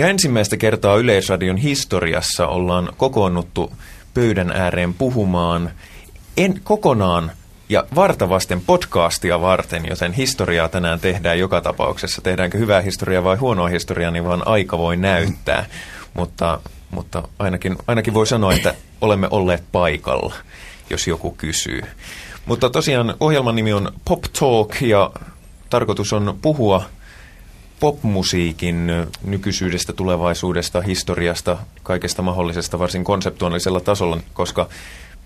Ja ensimmäistä kertaa Yleisradion historiassa ollaan kokoonnuttu pöydän ääreen puhumaan en kokonaan ja vartavasten podcastia varten, joten historiaa tänään tehdään joka tapauksessa. Tehdäänkö hyvää historiaa vai huonoa historiaa, niin vaan aika voi näyttää. Mutta, mutta ainakin, ainakin voi sanoa, että olemme olleet paikalla, jos joku kysyy. Mutta tosiaan ohjelman nimi on Pop Talk ja tarkoitus on puhua popmusiikin nykyisyydestä, tulevaisuudesta, historiasta, kaikesta mahdollisesta varsin konseptuaalisella tasolla, koska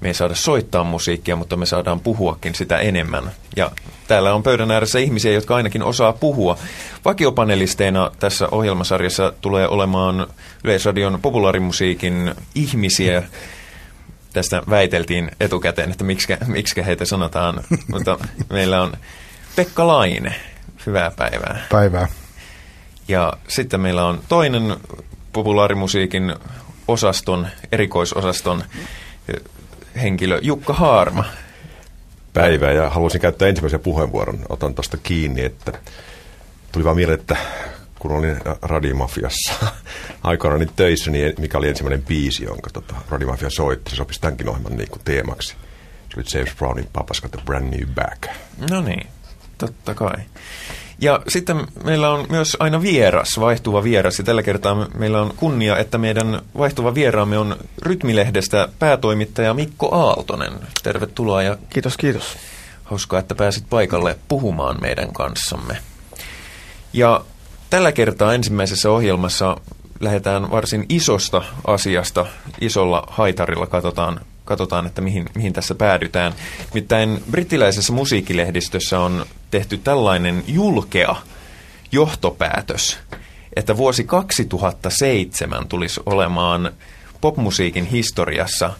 me ei saada soittaa musiikkia, mutta me saadaan puhuakin sitä enemmän. Ja täällä on pöydän ääressä ihmisiä, jotka ainakin osaa puhua. Vakiopanelisteina tässä ohjelmasarjassa tulee olemaan Yleisradion populaarimusiikin ihmisiä. Tästä väiteltiin etukäteen, että miksi heitä sanotaan, mutta meillä on Pekka Laine. Hyvää päivää. Päivää. Ja sitten meillä on toinen populaarimusiikin osaston, erikoisosaston henkilö Jukka Haarma. Päivää ja haluaisin käyttää ensimmäisen puheenvuoron. Otan tuosta kiinni, että tuli vaan mieleen, että kun olin Radimafiassa aikoinaan töissä, niin mikä oli ensimmäinen biisi, jonka tota, Radimafia soitti, se sopisi tämänkin ohjelman niin kuin teemaksi. Se oli James Brownin Papa's Got a Brand New Bag. No niin, totta kai. Ja sitten meillä on myös aina vieras, vaihtuva vieras. Ja tällä kertaa meillä on kunnia, että meidän vaihtuva vieraamme on Rytmilehdestä päätoimittaja Mikko Aaltonen. Tervetuloa ja kiitos, kiitos. Hauskaa, että pääsit paikalle puhumaan meidän kanssamme. Ja tällä kertaa ensimmäisessä ohjelmassa lähdetään varsin isosta asiasta. Isolla haitarilla katsotaan katsotaan, että mihin, mihin tässä päädytään. Nimittäin brittiläisessä musiikkilehdistössä on tehty tällainen julkea johtopäätös, että vuosi 2007 tulisi olemaan popmusiikin historiassa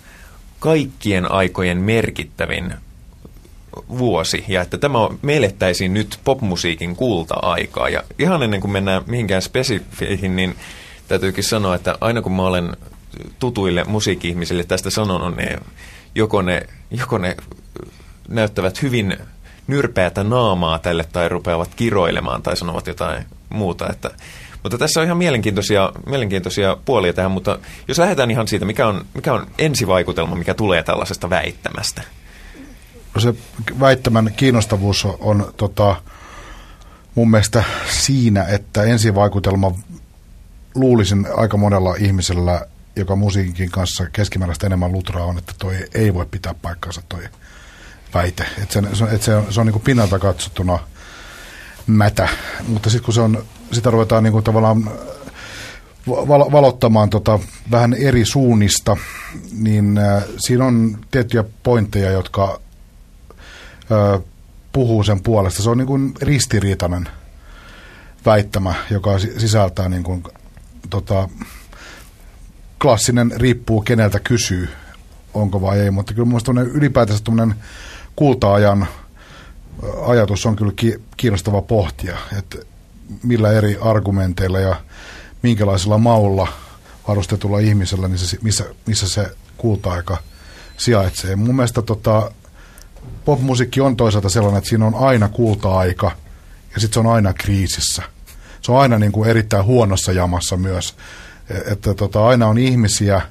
kaikkien aikojen merkittävin vuosi, ja että tämä meillettäisiin nyt popmusiikin kulta-aikaa. Ja ihan ennen kuin mennään mihinkään spesifeihin, niin täytyykin sanoa, että aina kun mä olen tutuille musiikki-ihmisille tästä sanonut, niin joko ne, joko ne näyttävät hyvin nyrpeätä naamaa tälle tai rupeavat kiroilemaan tai sanovat jotain muuta. Että, mutta tässä on ihan mielenkiintoisia, mielenkiintoisia puolia tähän, mutta jos lähdetään ihan siitä, mikä on, mikä on ensivaikutelma, mikä tulee tällaisesta väittämästä? No se väittämän kiinnostavuus on, on tota, mun mielestä siinä, että ensivaikutelma luulisin aika monella ihmisellä joka musiikin kanssa keskimääräistä enemmän lutraa on, että toi ei voi pitää paikkaansa toi väite. Että se, että se on, se on niin kuin pinnalta katsottuna mätä, mutta sitten kun se on, sitä ruvetaan niin kuin tavallaan val- valottamaan tota vähän eri suunnista, niin äh, siinä on tiettyjä pointteja, jotka äh, puhuu sen puolesta. Se on niin kuin ristiriitainen väittämä, joka sisältää niin kuin, tota, klassinen riippuu keneltä kysyy, onko vai ei, mutta kyllä minusta ylipäätänsä tämmöinen kulta-ajan ajatus on kyllä kiinnostava pohtia, että millä eri argumenteilla ja minkälaisella maulla varustetulla ihmisellä, niin se, missä, missä se kulta-aika sijaitsee. Mun mielestä tota, popmusiikki on toisaalta sellainen, että siinä on aina kulta-aika ja sitten se on aina kriisissä. Se on aina niin kuin erittäin huonossa jamassa myös että tota, aina on ihmisiä,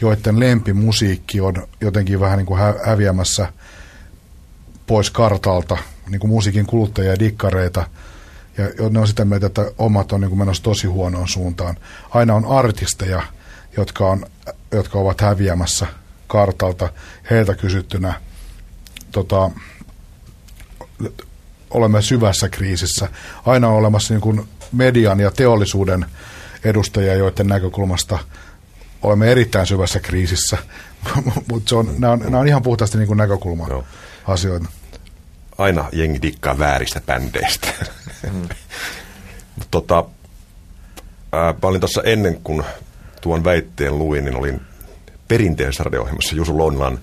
joiden lempimusiikki on jotenkin vähän niin kuin häviämässä pois kartalta, niin kuin musiikin kuluttajia ja dikkareita, ja ne on sitä mieltä, että omat on niin kuin menossa tosi huonoon suuntaan. Aina on artisteja, jotka, on, jotka ovat häviämässä kartalta. Heiltä kysyttynä tota, olemme syvässä kriisissä. Aina on olemassa niin kuin median ja teollisuuden edustajia, joiden näkökulmasta olemme erittäin syvässä kriisissä, mutta nämä, on, nämä on ihan puhtaasti niin näkökulma-asioita. Aina jengi dikkaa vääristä bändeistä. Mm. tota, ää, mä olin tuossa ennen kuin tuon väitteen luin, niin olin perinteisessä radio-ohjelmassa, Jusu Lonlan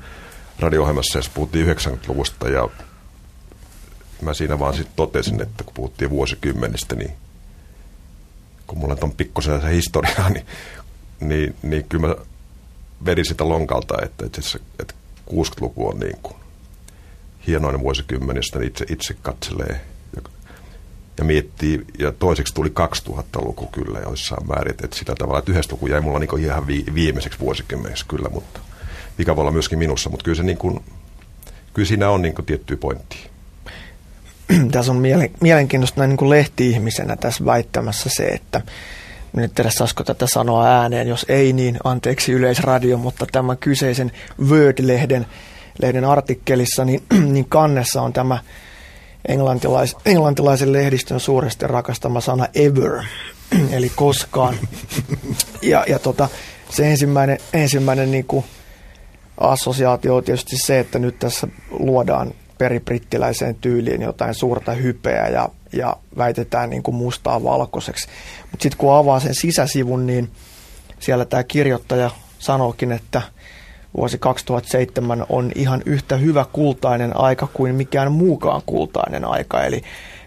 radio-ohjelmassa, jossa puhuttiin 90-luvusta ja mä siinä vaan sitten totesin, että kun puhuttiin vuosikymmenistä, niin kun mulla on pikkusen se historiaa, niin, niin, niin kyllä mä vedin sitä lonkalta, että, että, että 60-luku on niin kuin hienoinen vuosikymmen, josta itse, itse katselee ja miettii, ja toiseksi tuli 2000-luku kyllä joissain määrin, että sitä tavalla, että yhdessä luku jäi mulla niin ihan vi- viimeiseksi vuosikymmeneksi kyllä, mutta mikä voi olla myöskin minussa, mutta kyllä, se niin kuin, kyllä siinä on niin tiettyä pointtia. tässä on mielenkiintoista näin niin kuin lehti-ihmisenä tässä väittämässä se, että nyt tiedä saisiko tätä sanoa ääneen, jos ei niin anteeksi yleisradio, mutta tämän kyseisen Word-lehden lehden artikkelissa, niin, niin kannessa on tämä englantilais, englantilaisen lehdistön suuresti rakastama sana ever, eli koskaan. Ja, ja tota, se ensimmäinen, ensimmäinen niin kuin assosiaatio on tietysti se, että nyt tässä luodaan peribrittiläiseen tyyliin jotain suurta hypeä ja, ja väitetään niin kuin mustaa valkoiseksi. Mutta sitten kun avaa sen sisäsivun, niin siellä tämä kirjoittaja sanookin, että vuosi 2007 on ihan yhtä hyvä kultainen aika kuin mikään muukaan kultainen aika. Eli,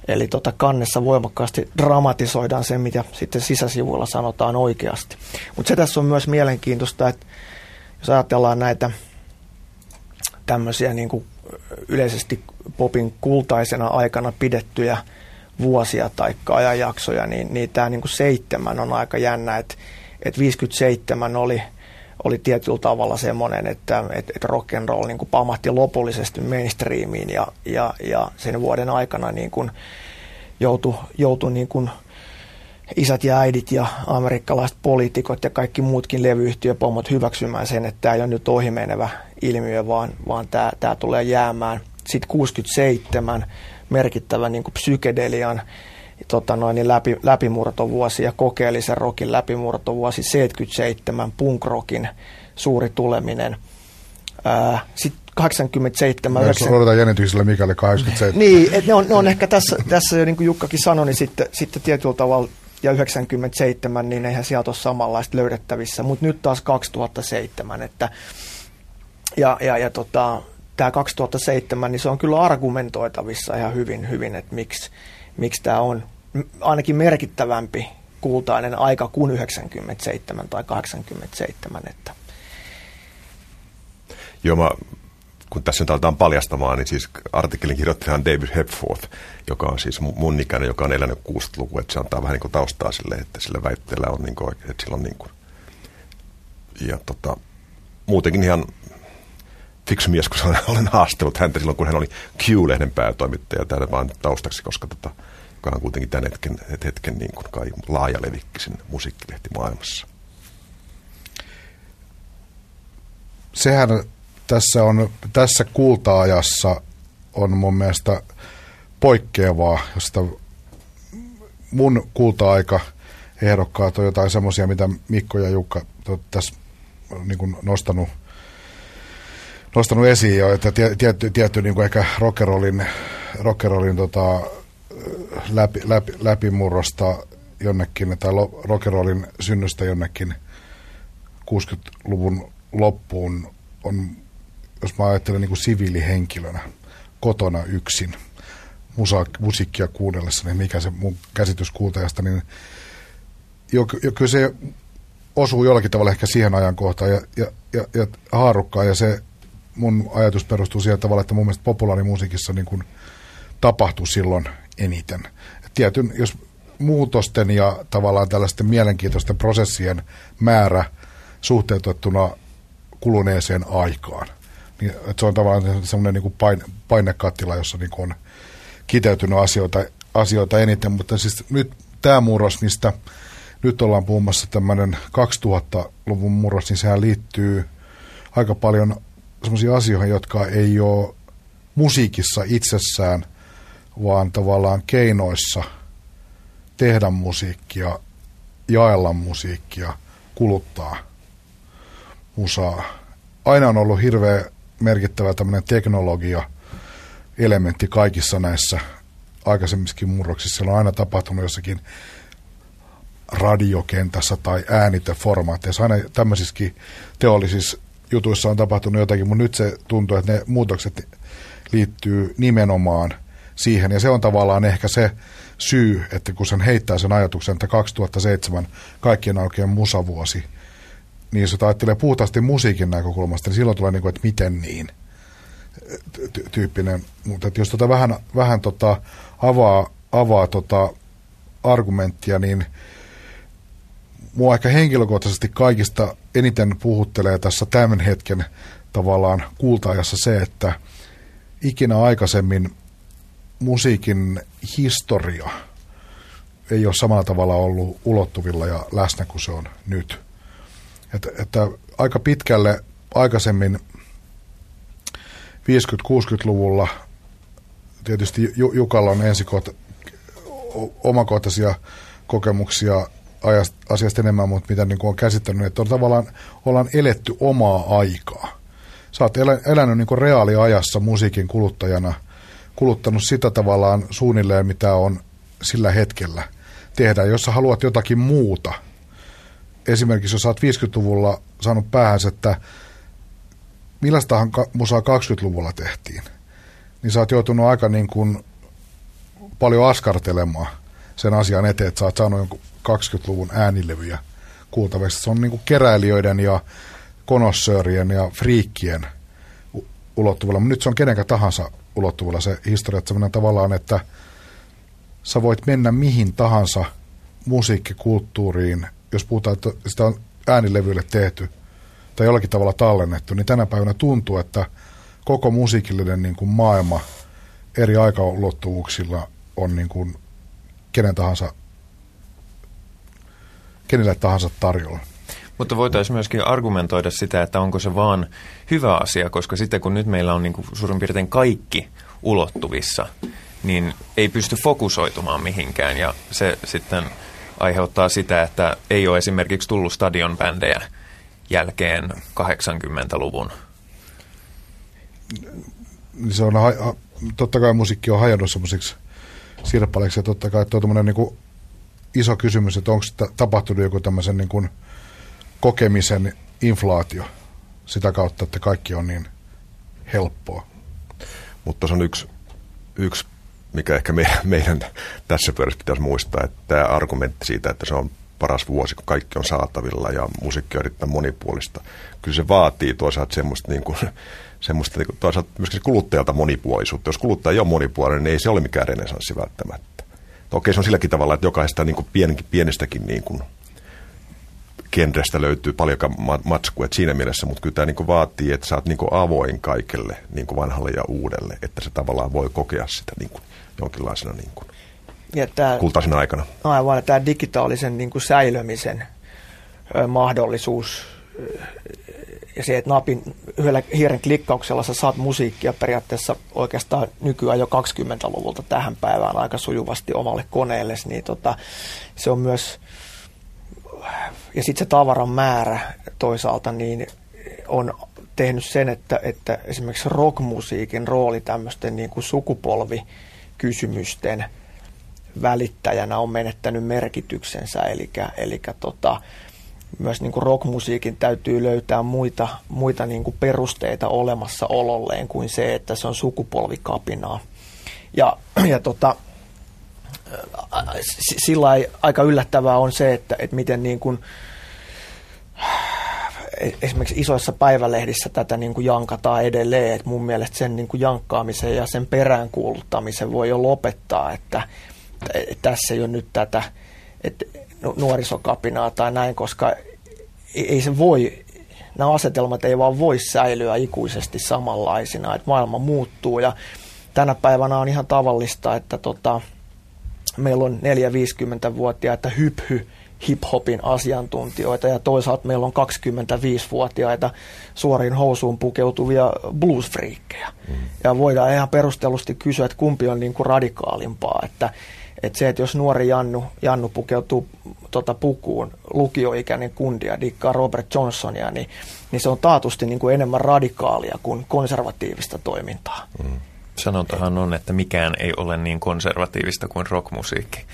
eli tota kannessa voimakkaasti dramatisoidaan se, mitä sitten sisäsivuilla sanotaan oikeasti. Mutta se tässä on myös mielenkiintoista, että jos ajatellaan näitä tämmöisiä niin kuin yleisesti popin kultaisena aikana pidettyjä vuosia tai ajanjaksoja, niin, niin tämä niin kuin seitsemän on aika jännä, että et 57 oli, oli tietyllä tavalla semmoinen, että et, et rock and roll niin kuin pamahti lopullisesti mainstreamiin ja, ja, ja sen vuoden aikana niin kuin joutui, joutui niin kuin isät ja äidit ja amerikkalaiset poliitikot ja kaikki muutkin levyyhtiöpomot hyväksymään sen, että tämä ei ole nyt ohimenevä ilmiö, vaan, vaan tämä, tämä tulee jäämään. Sitten 67 merkittävä niin psykedelian tota noin, niin läpi, läpimurtovuosi ja kokeellisen rokin läpimurtovuosi 77, punkrockin suuri tuleminen. Sitten 87... Jos odotetaan jännityksellä Mikalle 87. niin, et ne, on, ne on ehkä tässä, tässä jo niin kuin Jukkakin sanoi, niin sitten, sitten tietyllä tavalla ja 97, niin eihän sieltä ole samanlaista löydettävissä, mutta nyt taas 2007, että ja, ja, ja tota, tämä 2007, niin se on kyllä argumentoitavissa ihan hyvin, hyvin että miksi, miksi tämä on ainakin merkittävämpi kultainen aika kuin 97 tai 87. Että. Joo, mä kun tässä nyt aletaan paljastamaan, niin siis artikkelin kirjoittaja David Hepforth, joka on siis mun ikäinen, joka on elänyt 60-luku, että se antaa vähän niin kuin taustaa sille, että sillä väitteellä on niin kuin, että sillä on niin kuin, ja tota, muutenkin ihan fiksu mies, kun olen haastellut häntä silloin, kun hän oli Q-lehden päätoimittaja täällä vaan taustaksi, koska tota, joka on kuitenkin tämän hetken, hetken niin kuin kai laajalevikkisin musiikkilehti maailmassa. Sehän tässä, on, tässä kultaajassa on mun mielestä poikkeavaa, josta mun kulta-aika ehdokkaat on jotain semmoisia, mitä Mikko ja Jukka tässä niin kuin nostanut, nostanut esiin jo, että tietty, tietty niin kuin ehkä rockerolin, rockerolin tota, läpi, läpi, läpimurrosta jonnekin, tai rockerolin synnystä jonnekin 60-luvun loppuun on jos mä ajattelen niin kuin siviilihenkilönä kotona yksin musa, musiikkia kuunnellessa, niin mikä se mun käsitys kuultajasta, niin jo, jo, kyllä se osuu jollakin tavalla ehkä siihen ajankohtaan ja, ja, ja, ja haarukkaan ja se mun ajatus perustuu siihen tavalla, että mun mielestä populaarimusiikissa niin kuin tapahtui silloin eniten. Tietyn, jos muutosten ja tavallaan tällaisten mielenkiintoisten prosessien määrä suhteutettuna kuluneeseen aikaan – niin, että se on tavallaan semmoinen niin kuin paine, painekattila, jossa niin kuin on kiteytynyt asioita, asioita eniten, mutta siis nyt tämä murros, mistä nyt ollaan puhumassa tämmöinen 2000-luvun murros, niin sehän liittyy aika paljon semmoisia asioihin, jotka ei ole musiikissa itsessään, vaan tavallaan keinoissa tehdä musiikkia, jaella musiikkia, kuluttaa musaa. Aina on ollut hirveä merkittävä tämmöinen teknologia elementti kaikissa näissä aikaisemmissakin murroksissa. Siellä on aina tapahtunut jossakin radiokentässä tai ääniteformaatteissa. Aina tämmöisissäkin teollisissa jutuissa on tapahtunut jotakin, mutta nyt se tuntuu, että ne muutokset liittyy nimenomaan siihen. Ja se on tavallaan ehkä se syy, että kun sen heittää sen ajatuksen, että 2007 kaikkien oikein musavuosi – niin jos ajattelee puhtaasti musiikin näkökulmasta, niin silloin tulee niin kuin, että miten niin tyyppinen. Mutta jos tota vähän, vähän tota avaa avaa tota argumenttia, niin mua ehkä henkilökohtaisesti kaikista eniten puhuttelee tässä tämän hetken tavallaan kultaajassa se, että ikinä aikaisemmin musiikin historia ei ole samalla tavalla ollut ulottuvilla ja läsnä kuin se on nyt. Että, että aika pitkälle aikaisemmin 50-60-luvulla tietysti Jukalla on ensikot, omakohtaisia kokemuksia asiasta enemmän, mutta mitä niin kuin on käsittänyt, että on tavallaan ollaan eletty omaa aikaa. Sä oot elä, elänyt niin kuin reaaliajassa musiikin kuluttajana, kuluttanut sitä tavallaan suunnilleen, mitä on sillä hetkellä tehdä. Jos sä haluat jotakin muuta, esimerkiksi jos oot 50-luvulla saanut päähänsä, että millaistahan musaa 20-luvulla tehtiin, niin sä oot joutunut aika niin kuin paljon askartelemaan sen asian eteen, että sä oot saanut jonkun 20-luvun äänilevyjä kuultavasti. Se on niin kuin keräilijöiden ja konossöörien ja friikkien ulottuvilla, mutta nyt se on kenenkä tahansa ulottuvilla se historia, että tavallaan, että sä voit mennä mihin tahansa musiikkikulttuuriin, jos puhutaan, että sitä on äänilevyille tehty tai jollakin tavalla tallennettu, niin tänä päivänä tuntuu, että koko musiikillinen niin kuin maailma eri aikaulottuvuuksilla on niin kuin kenen tahansa, kenelle tahansa tarjolla. Mutta voitaisiin myöskin argumentoida sitä, että onko se vaan hyvä asia, koska sitten kun nyt meillä on niin kuin suurin piirtein kaikki ulottuvissa, niin ei pysty fokusoitumaan mihinkään ja se sitten aiheuttaa sitä, että ei ole esimerkiksi tullut stadionbändejä jälkeen 80-luvun. Se on, totta kai musiikki on hajannut semmoisiksi sirppaleiksi ja totta kai tuo on niin iso kysymys, että onko tapahtunut joku tämmöisen niin kuin kokemisen inflaatio sitä kautta, että kaikki on niin helppoa. Mutta se on yksi, yksi mikä ehkä meidän, meidän tässä pyörässä pitäisi muistaa, että tämä argumentti siitä, että se on paras vuosi, kun kaikki on saatavilla ja musiikki on erittäin monipuolista. Kyllä se vaatii toisaalta semmoista, niin kuin, semmoista niin kuin, toisaalta myöskin kuluttajalta monipuolisuutta. Jos kuluttaja ei ole monipuolinen, niin ei se ole mikään renesanssi välttämättä. Okei, se on silläkin tavalla, että jokaisesta niin kuin pienestäkin niin kuin, genrestä löytyy paljon matskua, että siinä mielessä, mutta kyllä tämä niin vaatii, että sä oot niin avoin kaikelle niin vanhalle ja uudelle, että se tavallaan voi kokea sitä niin kuin jonkinlaisena niin kuin ja tämä, kultaisena aikana. Aivan, tämä digitaalisen niin kuin säilömisen ö, mahdollisuus ja se, että napin yhdellä hiiren klikkauksella sä saat musiikkia periaatteessa oikeastaan nykyään jo 20-luvulta tähän päivään aika sujuvasti omalle koneelle, niin tota, se on myös, ja sitten se tavaran määrä toisaalta, niin on tehnyt sen, että, että esimerkiksi rockmusiikin rooli tämmöisten niin kuin sukupolvikysymysten välittäjänä on menettänyt merkityksensä, eli, eli tota, myös niin kuin rockmusiikin täytyy löytää muita, muita niin kuin perusteita olemassaololleen kuin se, että se on sukupolvikapinaa. Ja, ja tota, sillä aika yllättävää on se, että, että miten niin kuin, esimerkiksi isoissa päivälehdissä tätä niin kuin jankataan edelleen, että mun mielestä sen niin kuin jankkaamisen ja sen peräänkuuluttamisen voi jo lopettaa, että, tässä ei ole nyt tätä että nuorisokapinaa tai näin, koska ei se voi, nämä asetelmat ei vaan voi säilyä ikuisesti samanlaisina, että maailma muuttuu. Ja tänä päivänä on ihan tavallista, että tota, meillä on 4-50-vuotiaita hyphy hip-hopin asiantuntijoita ja toisaalta meillä on 25-vuotiaita suoriin housuun pukeutuvia bluesfriikkejä. Mm. Ja voidaan ihan perustellusti kysyä, että kumpi on niin kuin radikaalimpaa, että, että se, että jos nuori Jannu, Jannu pukeutuu tota pukuun, lukioikäinen kundia, dikkaa Robert Johnsonia, niin, niin se on taatusti niin kuin enemmän radikaalia kuin konservatiivista toimintaa. Mm. Sanontahan on, että mikään ei ole niin konservatiivista kuin rockmusiikki.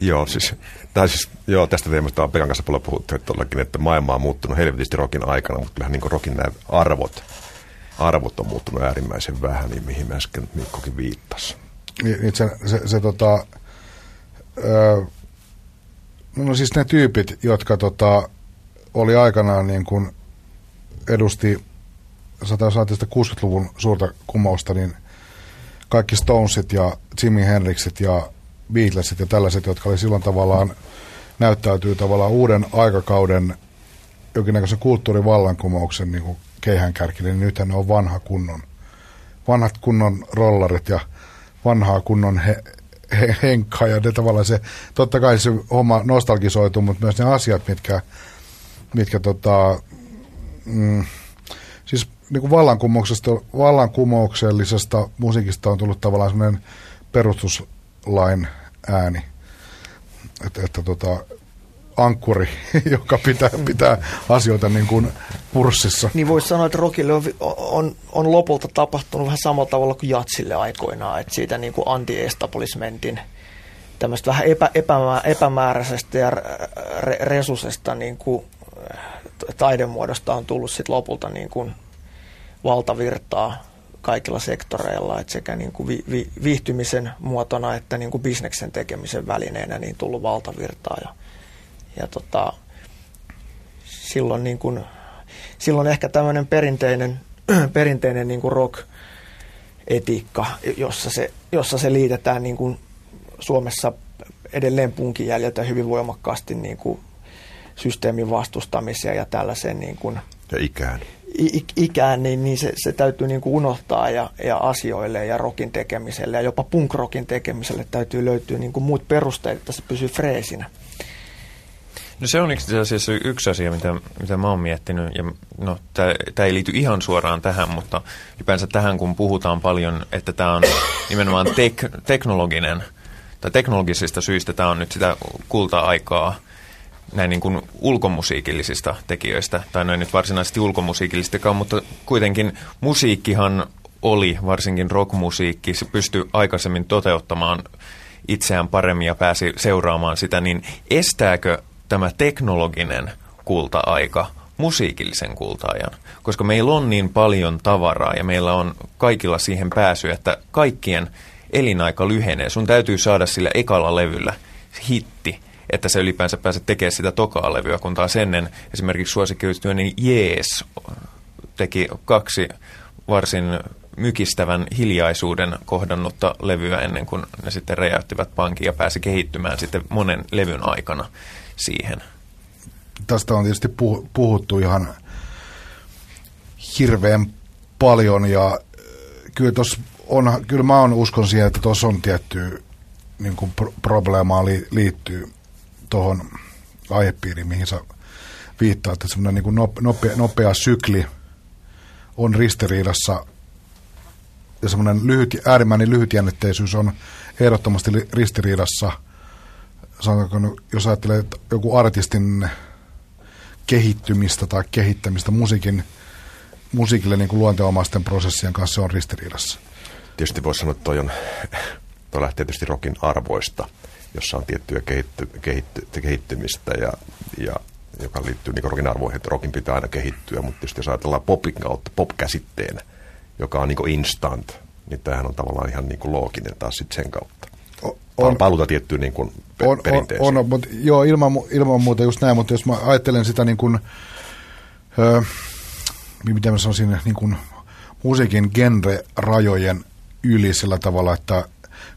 Joo, siis, tai siis, joo, tästä teemasta on Pekan kanssa paljon puhuttu, että, että maailma on muuttunut helvetisti rokin aikana, mutta kyllähän niin rokin nämä arvot, arvot on muuttunut äärimmäisen vähän, niin mihin mä äsken Mikkokin viittasi. Niin, se, se, se tota, ö, no siis ne tyypit, jotka tota, oli aikanaan niin kuin edusti 160-luvun suurta kumousta, niin kaikki Stonesit ja Jimi Hendrixit ja Beatlesit ja tällaiset, jotka oli silloin tavallaan näyttäytyy tavallaan uuden aikakauden jonkinnäköisen kulttuurivallankumouksen niin kuin keihänkärkille, niin nythän ne on vanha kunnon, vanhat kunnon rollarit ja vanhaa kunnon he, he, henkkaa. Ja ne tavallaan se, totta kai se homma nostalgisoituu, mutta myös ne asiat, mitkä, mitkä tota, mm, siis niin kuin vallankumouksesta, vallankumouksellisesta musiikista on tullut tavallaan semmoinen perustuslain ääni. Että, että tota, ankkuri, joka pitää, pitää asioita niin kuin purssissa. Niin voisi sanoa, että rockille on, on, on lopulta tapahtunut vähän samalla tavalla kuin jatsille aikoinaan, että siitä niin kuin anti-establishmentin tämmöistä vähän epä, epämää, epämääräisestä ja re, resusesta niin kuin taidemuodosta on tullut sitten lopulta niin kuin valtavirtaa kaikilla sektoreilla, että sekä niin kuin vi, vi, viihtymisen muotona että niin kuin bisneksen tekemisen välineenä niin tullut valtavirtaa. Ja, ja tota, silloin, niin kuin, silloin ehkä tämmöinen perinteinen, perinteinen niin kuin rock-etiikka, jossa se, jossa se liitetään niin kuin Suomessa edelleen punkin jäljiltä hyvin voimakkaasti niin kuin systeemin vastustamiseen ja tällaiseen niin kuin, ja ikään ikään, niin, niin se, se täytyy niin kuin unohtaa ja, ja asioille ja rokin tekemiselle ja jopa punk-rokin tekemiselle täytyy löytyä niin kuin muut perusteet, että se pysyy freesinä. No se on itse asiassa yksi asia, mitä, mitä mä oon miettinyt, ja no, tämä ei liity ihan suoraan tähän, mutta ylipäänsä tähän, kun puhutaan paljon, että tämä on nimenomaan tek, teknologinen, tai teknologisista syistä tämä on nyt sitä kulta-aikaa, näin niin kuin ulkomusiikillisista tekijöistä, tai noin nyt varsinaisesti ulkomusiikillistakaan, mutta kuitenkin musiikkihan oli, varsinkin rockmusiikki, se pystyi aikaisemmin toteuttamaan itseään paremmin ja pääsi seuraamaan sitä, niin estääkö tämä teknologinen kulta-aika musiikillisen kulta-ajan? Koska meillä on niin paljon tavaraa ja meillä on kaikilla siihen pääsy, että kaikkien elinaika lyhenee. Sun täytyy saada sillä ekalla levyllä hitti että se ylipäänsä pääse tekemään sitä tokaa levyä, kun taas ennen esimerkiksi suosikkiyhtiöni Jees teki kaksi varsin mykistävän hiljaisuuden kohdannutta levyä ennen kuin ne sitten räjäyttivät pankin ja pääsi kehittymään sitten monen levyn aikana siihen. Tästä on tietysti puhuttu ihan hirveän paljon ja äh, kyllä, tos on, kyllä mä on uskon siihen, että tuossa on tietty niin kuin probleemaa liittyy tuohon aihepiiriin, mihin sä viittaat, että semmoinen niin nopea, nopea sykli on ristiriidassa ja semmoinen lyhyt, äärimmäinen lyhytjännitteisyys on ehdottomasti ristiriidassa, sanotaanko, jos ajattelee että joku artistin kehittymistä tai kehittämistä musiikin, musiikille niin kuin luonteenomaisten prosessien kanssa se on ristiriidassa. Tietysti voisi sanoa, että toi, on, toi lähtee tietysti rokin arvoista – jossa on tiettyä kehitty, kehitty, kehittymistä ja, ja joka liittyy niin rokin arvoihin, että rokin pitää aina kehittyä, mutta tietysti jos ajatellaan popin kautta, pop-käsitteenä, joka on niin instant, niin tämähän on tavallaan ihan niin looginen taas sitten sen kautta. On, paluta tiettyyn niin kuin pe- on, perinteeseen. On, on, mutta joo, ilman, ilman muuta just näin, mutta jos mä ajattelen sitä niin kuin, öö, mitä mä sanoisin, niin kuin musiikin genre-rajojen yli sillä tavalla, että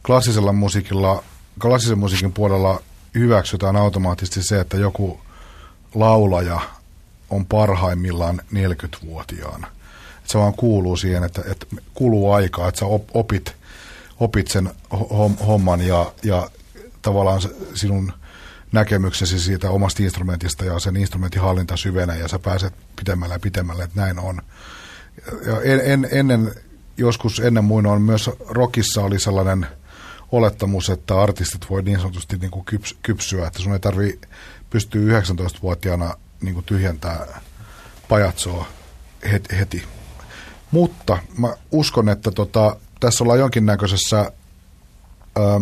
klassisella musiikilla klassisen musiikin puolella hyväksytään automaattisesti se, että joku laulaja on parhaimmillaan 40-vuotiaana. Että se vaan kuuluu siihen, että, että kuluu aikaa, että sä opit, opit sen homman ja, ja tavallaan sinun näkemyksesi siitä omasta instrumentista ja sen instrumentin hallinta syvenee ja sä pääset pitemmälle ja pitemmälle, että näin on. Ja en, en, ennen, joskus ennen muinoin myös rockissa oli sellainen – olettamus, että artistit voi niin sanotusti niin kuin kyps, kypsyä, että sun ei tarvi pystyä 19-vuotiaana niin kuin tyhjentää pajatsoa heti. heti. Mutta mä uskon, että tota, tässä ollaan jonkinnäköisessä ää,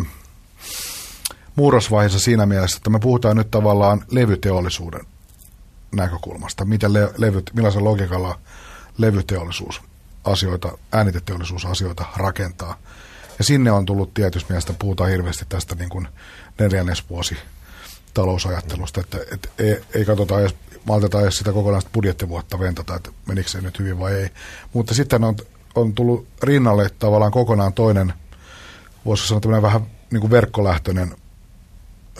murrosvaiheessa siinä mielessä, että me puhutaan nyt tavallaan levyteollisuuden näkökulmasta. Miten le- levyt, millaisen logiikalla levyteollisuus asioita, ääniteteollisuus asioita rakentaa – ja sinne on tullut tietysti mielestä, puhutaan hirveästi tästä niin kuin neljännesvuosi talousajattelusta, että, että ei, ei katsota edes, malteta edes sitä kokonaista budjettivuotta ventata, että menikö se nyt hyvin vai ei. Mutta sitten on, on tullut rinnalle tavallaan kokonaan toinen voisiko sanoa tämmöinen vähän niin kuin verkkolähtöinen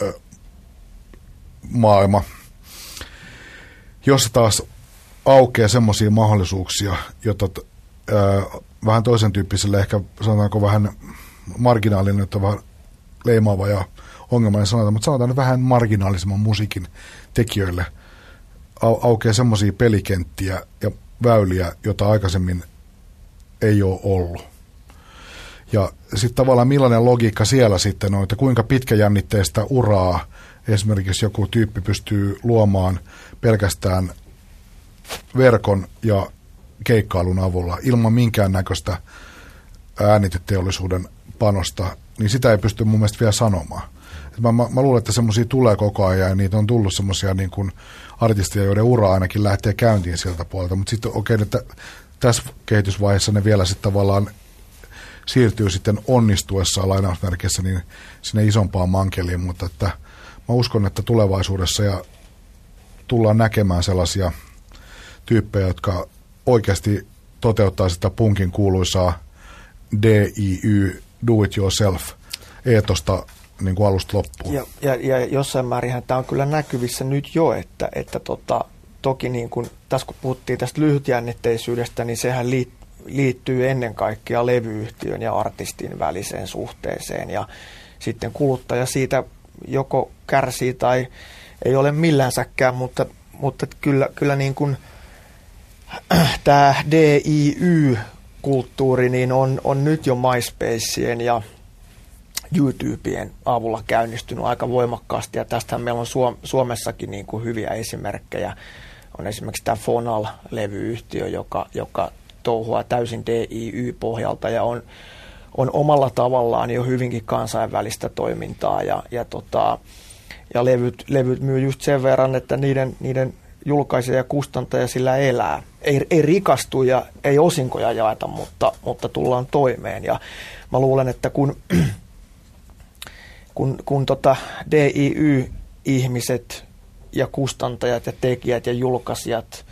ö, maailma, jossa taas aukeaa semmoisia mahdollisuuksia, joita ö, vähän toisen tyyppiselle, ehkä sanotaanko vähän marginaalinen, että vähän leimaava ja ongelmallinen sanota, mutta sanotaan nyt vähän marginaalisemman musiikin tekijöille au- aukeaa semmoisia pelikenttiä ja väyliä, joita aikaisemmin ei ole ollut. Ja sitten tavallaan millainen logiikka siellä sitten on, että kuinka pitkäjännitteistä uraa esimerkiksi joku tyyppi pystyy luomaan pelkästään verkon ja keikkailun avulla ilman minkäännäköistä ääniteteollisuuden panosta, niin sitä ei pysty mun mielestä vielä sanomaan. Et mä, mä, mä luulen, että semmoisia tulee koko ajan ja niitä on tullut semmoisia niin kuin artisteja, joiden ura ainakin lähtee käyntiin sieltä puolelta, mutta sitten okei, okay, että tässä kehitysvaiheessa ne vielä sitten tavallaan siirtyy sitten onnistuessaan lainausmerkeissä niin sinne isompaan mankeliin, mutta että mä uskon, että tulevaisuudessa ja tullaan näkemään sellaisia tyyppejä, jotka oikeasti toteuttaa sitä punkin kuuluisaa DIY, do it yourself, eetosta niin kuin alusta loppuun. Ja, ja, ja jossain määrin tämä on kyllä näkyvissä nyt jo, että, että tota, toki niin kuin, tässä kun puhuttiin tästä lyhytjännitteisyydestä, niin sehän liittyy ennen kaikkea levyyhtiön ja artistin väliseen suhteeseen ja sitten kuluttaja siitä joko kärsii tai ei ole millänsäkään, mutta, mutta kyllä, kyllä niin kuin, tämä DIY-kulttuuri niin on, on nyt jo MySpaceen ja YouTubeen avulla käynnistynyt aika voimakkaasti ja tästähän meillä on Suomessakin niin kuin hyviä esimerkkejä. On esimerkiksi tämä Fonal-levyyhtiö, joka, joka touhua täysin DIY-pohjalta ja on, on omalla tavallaan jo hyvinkin kansainvälistä toimintaa ja, ja, tota, ja levyt, levyt myy just sen verran, että niiden, niiden julkaisija ja kustantaja sillä elää. Ei, ei rikastu ja ei osinkoja jaeta, mutta, mutta tullaan toimeen. Ja mä luulen, että kun, kun, kun tota DIY-ihmiset ja kustantajat ja tekijät ja julkaisijat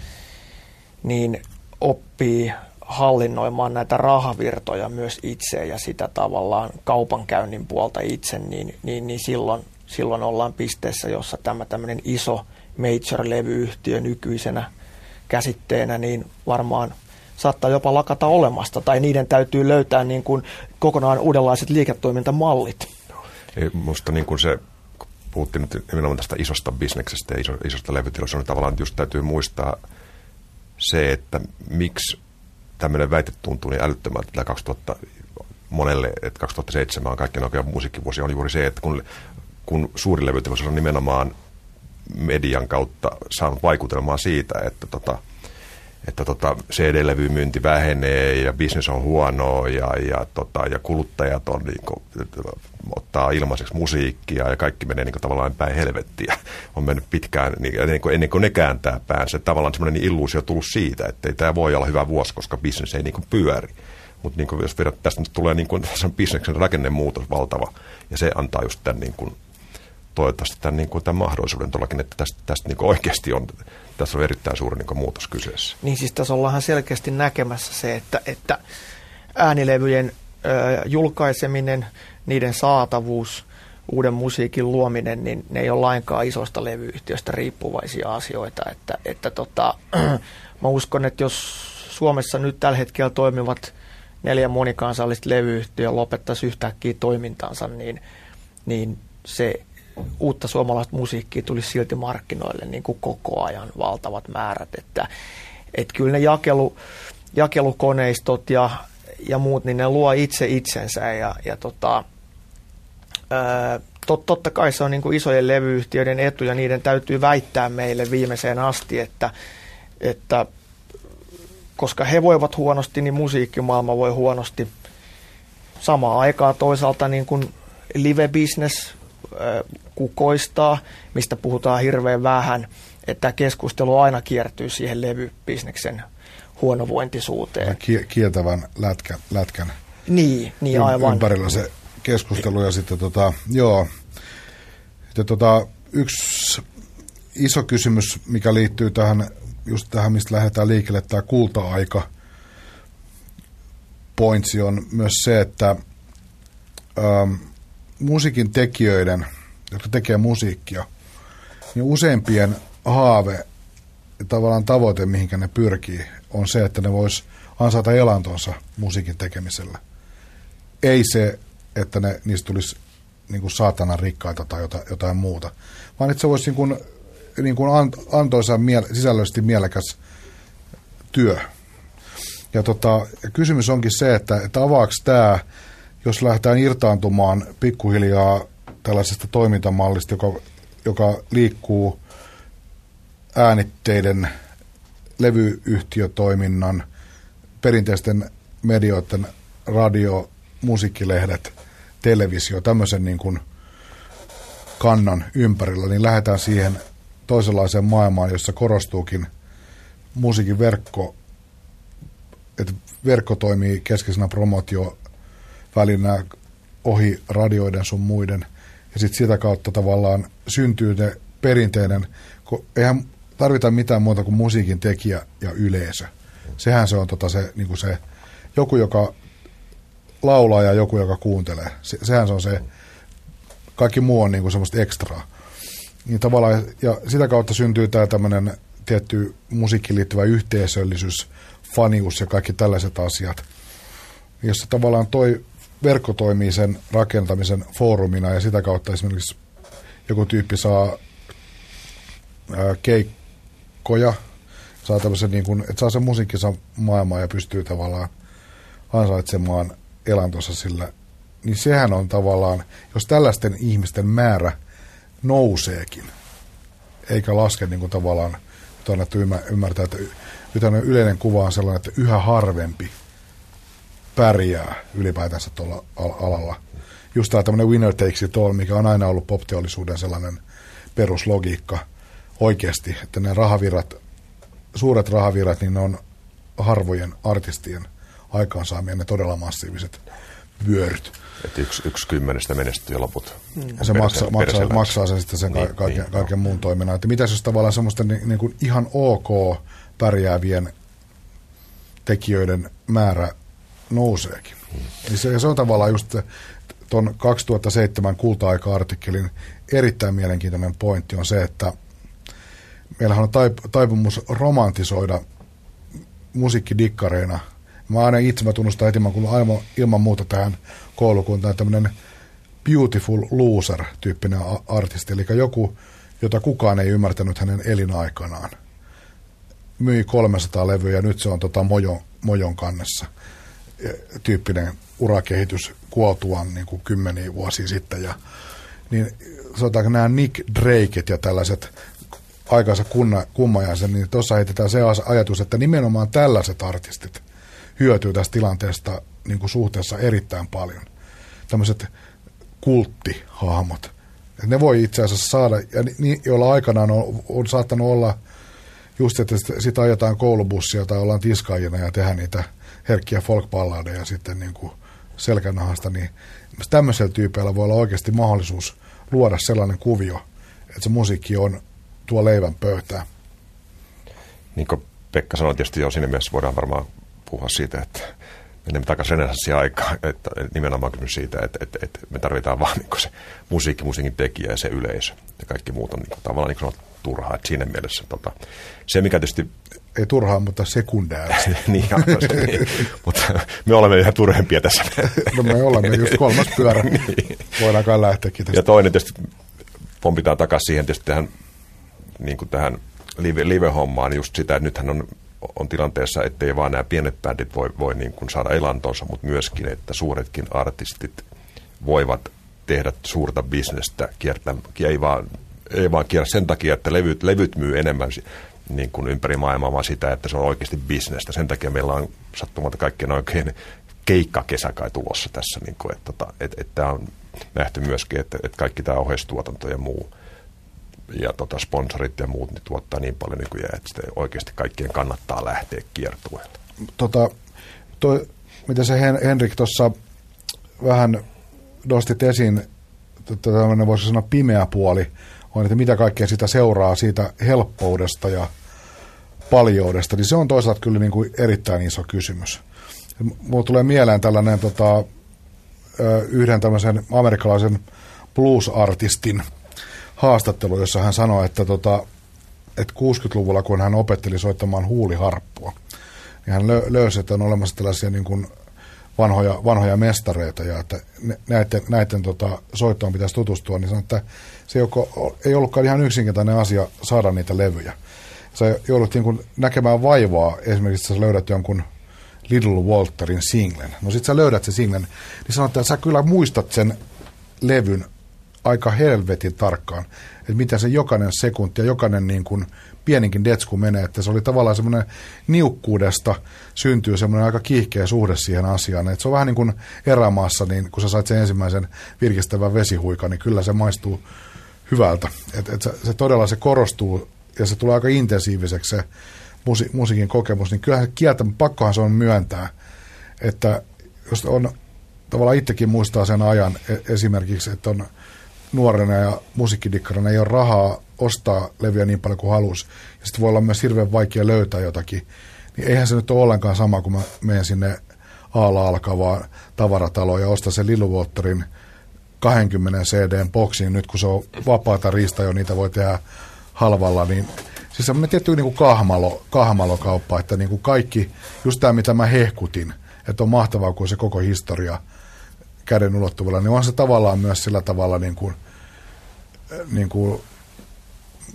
niin oppii hallinnoimaan näitä rahavirtoja myös itse ja sitä tavallaan kaupankäynnin puolta itse, niin, niin, niin silloin, silloin ollaan pisteessä, jossa tämä tämmöinen iso major-levyyhtiö nykyisenä käsitteenä, niin varmaan saattaa jopa lakata olemasta, tai niiden täytyy löytää niin kuin kokonaan uudenlaiset liiketoimintamallit. Minusta niin kuin se, kun puhuttiin nyt nimenomaan tästä isosta bisneksestä ja iso, isosta levytilosta, niin tavallaan just täytyy muistaa se, että miksi tämmöinen väite tuntuu niin älyttömältä tällä 2000 monelle, että 2007 on kaikkein oikea musiikkivuosi, on juuri se, että kun, kun suuri levyteollisuus on nimenomaan median kautta saanut vaikutelmaa siitä, että tota, että tota CD-levy myynti vähenee ja bisnes on huonoa ja, ja, tota, ja kuluttajat on, niin kuin, ottaa ilmaiseksi musiikkia ja kaikki menee niin kuin, tavallaan päin helvettiä. On mennyt pitkään niin, ennen, kuin, ennen kuin ne kääntää päänsä. Tavallaan semmoinen illuusio on tullut siitä, että ei tämä voi olla hyvä vuosi, koska bisnes ei niin kuin, pyöri. Mutta niin jos vedät, tästä nyt tulee niin kuin, bisneksen rakennemuutos valtava ja se antaa just tämän niin kuin, toivottavasti tämän, niin kuin, tämän mahdollisuuden tuollakin, että tästä, tästä niin kuin oikeasti on, tässä on erittäin suuri niin kuin, muutos kyseessä. Niin siis tässä ollaan selkeästi näkemässä se, että, että äänilevyjen ö, julkaiseminen, niiden saatavuus, uuden musiikin luominen, niin ne ei ole lainkaan isosta levyyhtiöstä riippuvaisia asioita. Että, että tota, mä uskon, että jos Suomessa nyt tällä hetkellä toimivat neljä monikansallista levyyhtiöä lopettaisi yhtäkkiä toimintansa, niin, niin se uutta suomalaista musiikkia tulisi silti markkinoille niin kuin koko ajan valtavat määrät. Että, et kyllä ne jakelu, jakelukoneistot ja, ja muut, niin ne luo itse itsensä ja, ja tota, ää, tot, totta kai se on niin kuin isojen levyyhtiöiden etu ja niiden täytyy väittää meille viimeiseen asti, että, että koska he voivat huonosti, niin musiikkimaailma voi huonosti. Samaan aikaan toisaalta niin kuin live-business kukoistaa, mistä puhutaan hirveän vähän, että keskustelu aina kiertyy siihen levybisneksen huonovointisuuteen. Kieltävän lätkän, lätkän niin, niin aivan. ympärillä se keskustelu ja sitten tota, joo, sitten tota, yksi iso kysymys, mikä liittyy tähän, just tähän, mistä lähdetään liikkeelle, tämä kulta-aika pointsi on myös se, että ähm, musiikin tekijöiden, jotka tekee musiikkia, niin useimpien haave ja tavallaan tavoite, mihinkä ne pyrkii, on se, että ne vois ansaita elantonsa musiikin tekemisellä. Ei se, että ne, niistä tulisi niin kuin saatanan rikkaita tai jotain, jotain muuta, vaan että se voisi niin kuin, niin kuin antoisa miele, sisällöllisesti mielekäs työ. Ja tota, kysymys onkin se, että, että avaako tämä, jos lähdetään irtaantumaan pikkuhiljaa tällaisesta toimintamallista, joka, joka liikkuu äänitteiden levyyhtiötoiminnan, perinteisten medioiden, radio, musiikkilehdet, televisio, tämmöisen niin kuin kannan ympärillä, niin lähdetään siihen toisenlaiseen maailmaan, jossa korostuukin musiikin verkko, että verkko toimii keskeisenä promotiovälinä ohi radioiden sun muiden. Ja sitten sitä kautta tavallaan syntyy ne perinteinen, kun eihän tarvita mitään muuta kuin musiikin tekijä ja yleisö. Sehän se on tota se, niin se, joku, joka laulaa ja joku, joka kuuntelee. Se, sehän se on se, kaikki muu on niin semmoista ekstraa. Niin tavallaan, ja sitä kautta syntyy tämä tämmöinen tietty musiikkiin liittyvä yhteisöllisyys, fanius ja kaikki tällaiset asiat. Jossa tavallaan toi verkko toimii sen rakentamisen foorumina ja sitä kautta esimerkiksi joku tyyppi saa keikkoja, saa tämmöisen niin kuin, että saa sen musiikkinsa maailmaan ja pystyy tavallaan ansaitsemaan elantonsa sillä, niin sehän on tavallaan, jos tällaisten ihmisten määrä nouseekin, eikä laske niin kuin tavallaan, nyt annettu ymmärtää, että yleinen kuva on sellainen, että yhä harvempi pärjää ylipäätänsä tuolla alalla. Just tämä tämmöinen winner takes it all, mikä on aina ollut popteollisuuden sellainen peruslogiikka oikeasti, että ne rahavirrat, suuret rahavirrat, niin ne on harvojen artistien aikaansaamia ne todella massiiviset vyöryt. Että yksi, yksi kymmenestä menestyy loput. Mm. Ja se maksaa, maksaa, maksaa sen sitten sen niin, kaiken, niin, kaiken muun toiminnan. Että mitäs jos tavallaan semmoista niin, niin kuin ihan ok pärjäävien tekijöiden määrä nouseekin. Mm. Se, se on tavallaan just tuon 2007 kulta-aika-artikkelin erittäin mielenkiintoinen pointti on se, että meillähän on taip- taipumus romantisoida musiikkidikkareina – Mä aina itse mä tunnustan heti, mä aivan ilman muuta tähän koulukuntaan tämmöinen beautiful loser-tyyppinen artisti, eli joku, jota kukaan ei ymmärtänyt hänen elinaikanaan. Myi 300 levyä ja nyt se on tota mojon, mojon kannessa tyyppinen urakehitys kuoltuaan niin kuin kymmeniä vuosia sitten. Ja, niin sanotaanko nämä Nick Drakeit ja tällaiset aikansa kunna, kummajaisen, niin tuossa heitetään se ajatus, että nimenomaan tällaiset artistit – hyötyy tästä tilanteesta niin kuin suhteessa erittäin paljon. Tämmöiset kulttihahmot. Et ne voi itse asiassa saada, ja ni, joilla aikanaan on, on saattanut olla just, että sitä ajetaan koulubussia tai ollaan tiskaajina ja tehdään niitä herkkiä folkballadeja sitten niin kuin selkänahasta, niin tämmöisellä tyypeillä voi olla oikeasti mahdollisuus luoda sellainen kuvio, että se musiikki on tuo leivän pöytää. Niin kuin Pekka sanoi, tietysti jo siinä mielessä voidaan varmaan puhua siitä, että menemme takaisin renesanssia aikaan, että nimenomaan kysymys siitä, että, että, että me tarvitaan vaan niin se musiikki, musiikin tekijä ja se yleisö. Ja kaikki muut on niin kuin, tavallaan niin kuin turhaa. Että siinä mielessä tota, se, mikä tietysti... Ei turhaa, mutta sekundääristä. niin, se, niin, mutta me olemme ihan turhempia tässä. no me olemme just kolmas pyörä. niin. Voidaan kai lähteäkin tästä. Ja toinen tietysti pompitaan takaisin siihen tietysti tähän, niin kuin tähän live, live-hommaan just sitä, että nythän on on tilanteessa, ettei vaan nämä pienet bändit voi, voi niin kuin saada elantonsa, mutta myöskin, että suuretkin artistit voivat tehdä suurta bisnestä, kiertää, ei vaan, ei vaan kierrä sen takia, että levyt, levyt myy enemmän niin kuin ympäri maailmaa, vaan sitä, että se on oikeasti bisnestä. Sen takia meillä on sattumalta kaikkien oikein keikkakesä kai tulossa tässä, niin kuin, että, että, että, että tämä on nähty myöskin, että, että kaikki tämä oheistuotanto ja muu – ja tota, sponsorit ja muut niin tuottaa niin paljon nykyään, että oikeasti kaikkien kannattaa lähteä kiertueelle. Tota, toi, mitä se Hen- Henrik tuossa vähän nostit esiin, tämmöinen voisi sanoa pimeä puoli, on, että mitä kaikkea sitä seuraa siitä helppoudesta ja paljoudesta, niin se on toisaalta kyllä niin kuin erittäin iso kysymys. Mulla tulee mieleen tällainen tota, yhden tämmöisen amerikkalaisen blues-artistin haastattelu, jossa hän sanoi, että, tota, että 60-luvulla, kun hän opetteli soittamaan huuliharppua, niin hän lö- löysi, että on olemassa tällaisia niin kuin vanhoja, vanhoja mestareita ja että näiden, näiden tota, soittoon pitäisi tutustua, niin sanoi, että se joko, ei ollutkaan ihan yksinkertainen asia saada niitä levyjä. Sä joudut niin kuin näkemään vaivaa, esimerkiksi sä löydät jonkun Little Walterin singlen. No sit sä löydät sen singlen, niin sanot, että sä kyllä muistat sen levyn aika helvetin tarkkaan, että mitä se jokainen sekunti ja jokainen niin kuin pieninkin detsku menee, että se oli tavallaan semmoinen niukkuudesta syntyy semmoinen aika kiihkeä suhde siihen asiaan, että se on vähän niin kuin erämaassa, niin kun sä sait sen ensimmäisen virkistävän vesihuikan, niin kyllä se maistuu hyvältä, että et se, se todella se korostuu ja se tulee aika intensiiviseksi se musi, musiikin kokemus, niin kyllähän kieltä, pakkohan se on myöntää, että jos on tavallaan itsekin muistaa sen ajan e, esimerkiksi, että on nuorena ja musiikkidikkarina ei ole rahaa ostaa levyä niin paljon kuin halusi. Ja sitten voi olla myös hirveän vaikea löytää jotakin. Niin eihän se nyt ole ollenkaan sama, kun mä menen sinne aala alkavaan tavarataloon ja ostan sen Lilluwalterin 20 cd boksiin nyt, kun se on vapaata riista jo, niitä voi tehdä halvalla, niin siis semmoinen tietty niin kuin kahmalo, kahmalokauppa, että niin kuin kaikki, just tämä mitä mä hehkutin, että on mahtavaa, kun se koko historia käden ulottuvilla, niin on se tavallaan myös sillä tavalla niin kuin, niin kuin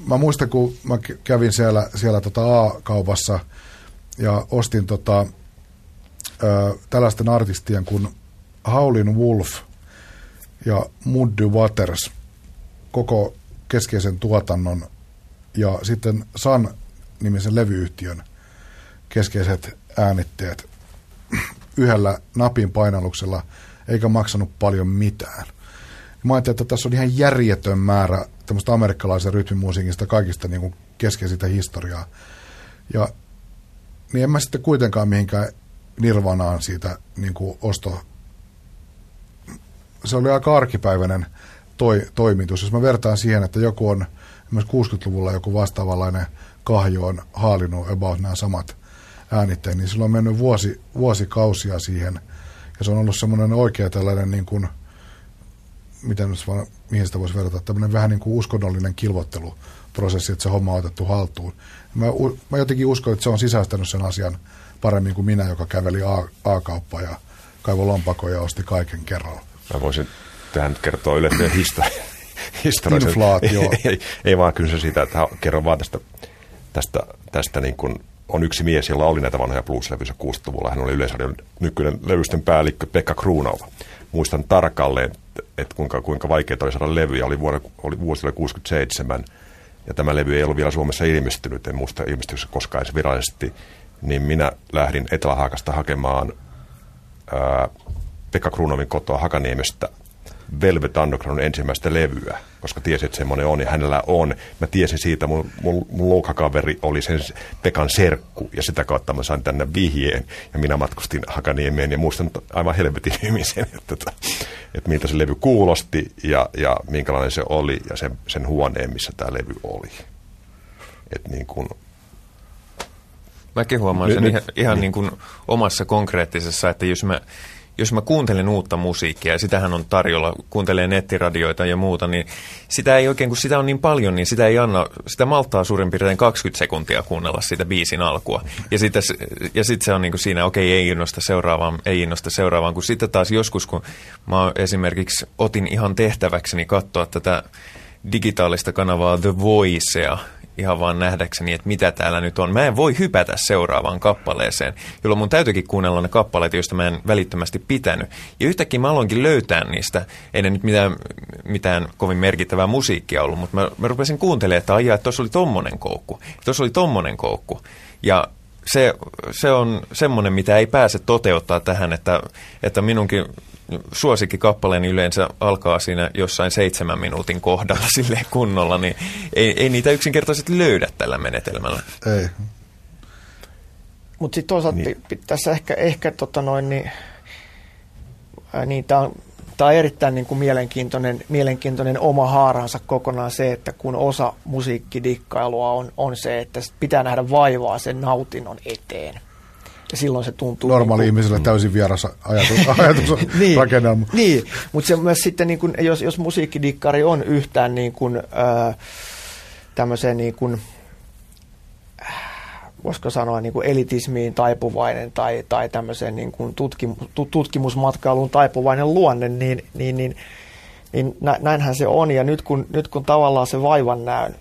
mä muistan, kun mä kävin siellä, siellä tota A-kaupassa ja ostin tota, ö, tällaisten artistien kuin Howlin Wolf ja Muddy Waters koko keskeisen tuotannon ja sitten Sun nimisen levyyhtiön keskeiset äänitteet yhdellä napin painalluksella eikä maksanut paljon mitään. Mä ajattelin, että tässä on ihan järjetön määrä tämmöistä amerikkalaisen rytmimusiikista kaikista niin kuin keskeisintä historiaa. Ja niin en mä sitten kuitenkaan mihinkään nirvanaan siitä niin kuin osto. Se oli aika arkipäiväinen toi, toimitus. Jos mä vertaan siihen, että joku on myös 60-luvulla joku vastaavanlainen kahjo on haalinut about nämä samat äänitteet, niin sillä on mennyt vuosi, vuosikausia siihen. Ja se on ollut semmoinen oikea tällainen niin kuin – miten vaan, mihin sitä voisi verrata, tämmöinen vähän niin kuin uskonnollinen kilvotteluprosessi, että se homma on otettu haltuun. Mä, mä jotenkin uskon, että se on sisäistänyt sen asian paremmin kuin minä, joka käveli A, A-kauppaa ja kaivoi lompakoja ja osti kaiken kerralla. Mä voisin tähän kertoa yleensä historia. historia. Inflaatio. Ei, ei, ei, vaan kyllä se sitä, että kerron vaan tästä, tästä, tästä niin kuin on yksi mies, jolla oli näitä vanhoja blues-levyjä 60-luvulla. Hän oli Yleisradion nykyinen levysten päällikkö Pekka Kruunova. Muistan tarkalleen, että kuinka, kuinka vaikeaa oli saada levyjä. Oli, vuonna, oli vuosilla 67 ja tämä levy ei ollut vielä Suomessa ilmestynyt, en muista ilmestyykö koskaan edes virallisesti, niin minä lähdin Etelä-Haakasta hakemaan ää, Pekka Kruunovin kotoa Hakaniemestä Velvet Underground ensimmäistä levyä, koska tiesin, että semmoinen on ja hänellä on. Mä tiesin siitä, mun, mun, mun loukakaveri oli sen Pekan serkku ja sitä kautta mä sain tänne vihjeen ja minä matkustin Hakaniemeen ja muistan aivan helvetin hyvin sen, että, että, että miltä se levy kuulosti ja, ja minkälainen se oli ja sen, sen huoneen, missä tämä levy oli. Että niin kuin, Mäkin huomaan sen nyt, ihan, ihan niin. niin kuin omassa konkreettisessa, että jos mä jos mä kuuntelen uutta musiikkia, ja sitähän on tarjolla, kuuntelee nettiradioita ja muuta, niin sitä ei oikein, kun sitä on niin paljon, niin sitä ei anna, sitä maltaa suurin piirtein 20 sekuntia kuunnella sitä biisin alkua. Ja sitten ja sit se on niin kuin siinä, okei, ei innosta seuraavaan, ei innosta seuraavaan, kun sitten taas joskus, kun mä esimerkiksi otin ihan tehtäväkseni katsoa tätä digitaalista kanavaa The Voicea, ihan vaan nähdäkseni, että mitä täällä nyt on. Mä en voi hypätä seuraavaan kappaleeseen, jolloin mun täytyykin kuunnella ne kappaleet, joista mä en välittömästi pitänyt. Ja yhtäkkiä mä aloinkin löytää niistä, ei ne nyt mitään, mitään kovin merkittävää musiikkia ollut, mutta mä, mä rupesin kuuntelemaan, että aijaa, että tuossa oli tommonen koukku, tuossa oli tommonen koukku. Ja se, se on semmoinen, mitä ei pääse toteuttaa tähän, että, että minunkin suosikkikappaleeni yleensä alkaa siinä jossain seitsemän minuutin kohdalla sille kunnolla, niin ei, ei niitä yksinkertaisesti löydä tällä menetelmällä. Ei. Mutta sitten toisaalta niin. tässä ehkä, ehkä tota noin, niin, ää, niin tämä on, tää on erittäin niin kuin mielenkiintoinen, mielenkiintoinen oma haaransa kokonaan se, että kun osa musiikkidikkailua on, on se, että pitää nähdä vaivaa sen nautinnon eteen. Ja silloin se tuntuu... Normaali niin kuin, ihmiselle täysin vieras ajatus, ajatus niin, rakennelma. Niin, mutta se myös sitten, niin kuin, jos, jos musiikkidikkari on yhtään niin kuin, äh, tämmöiseen niin kuin, voisiko sanoa niin kuin elitismiin taipuvainen tai, tai tämmöiseen niin kuin tutkimus, tutkimusmatkailuun taipuvainen luonne, niin, niin, niin, niin näinhän se on. Ja nyt kun, nyt kun tavallaan se vaivan näön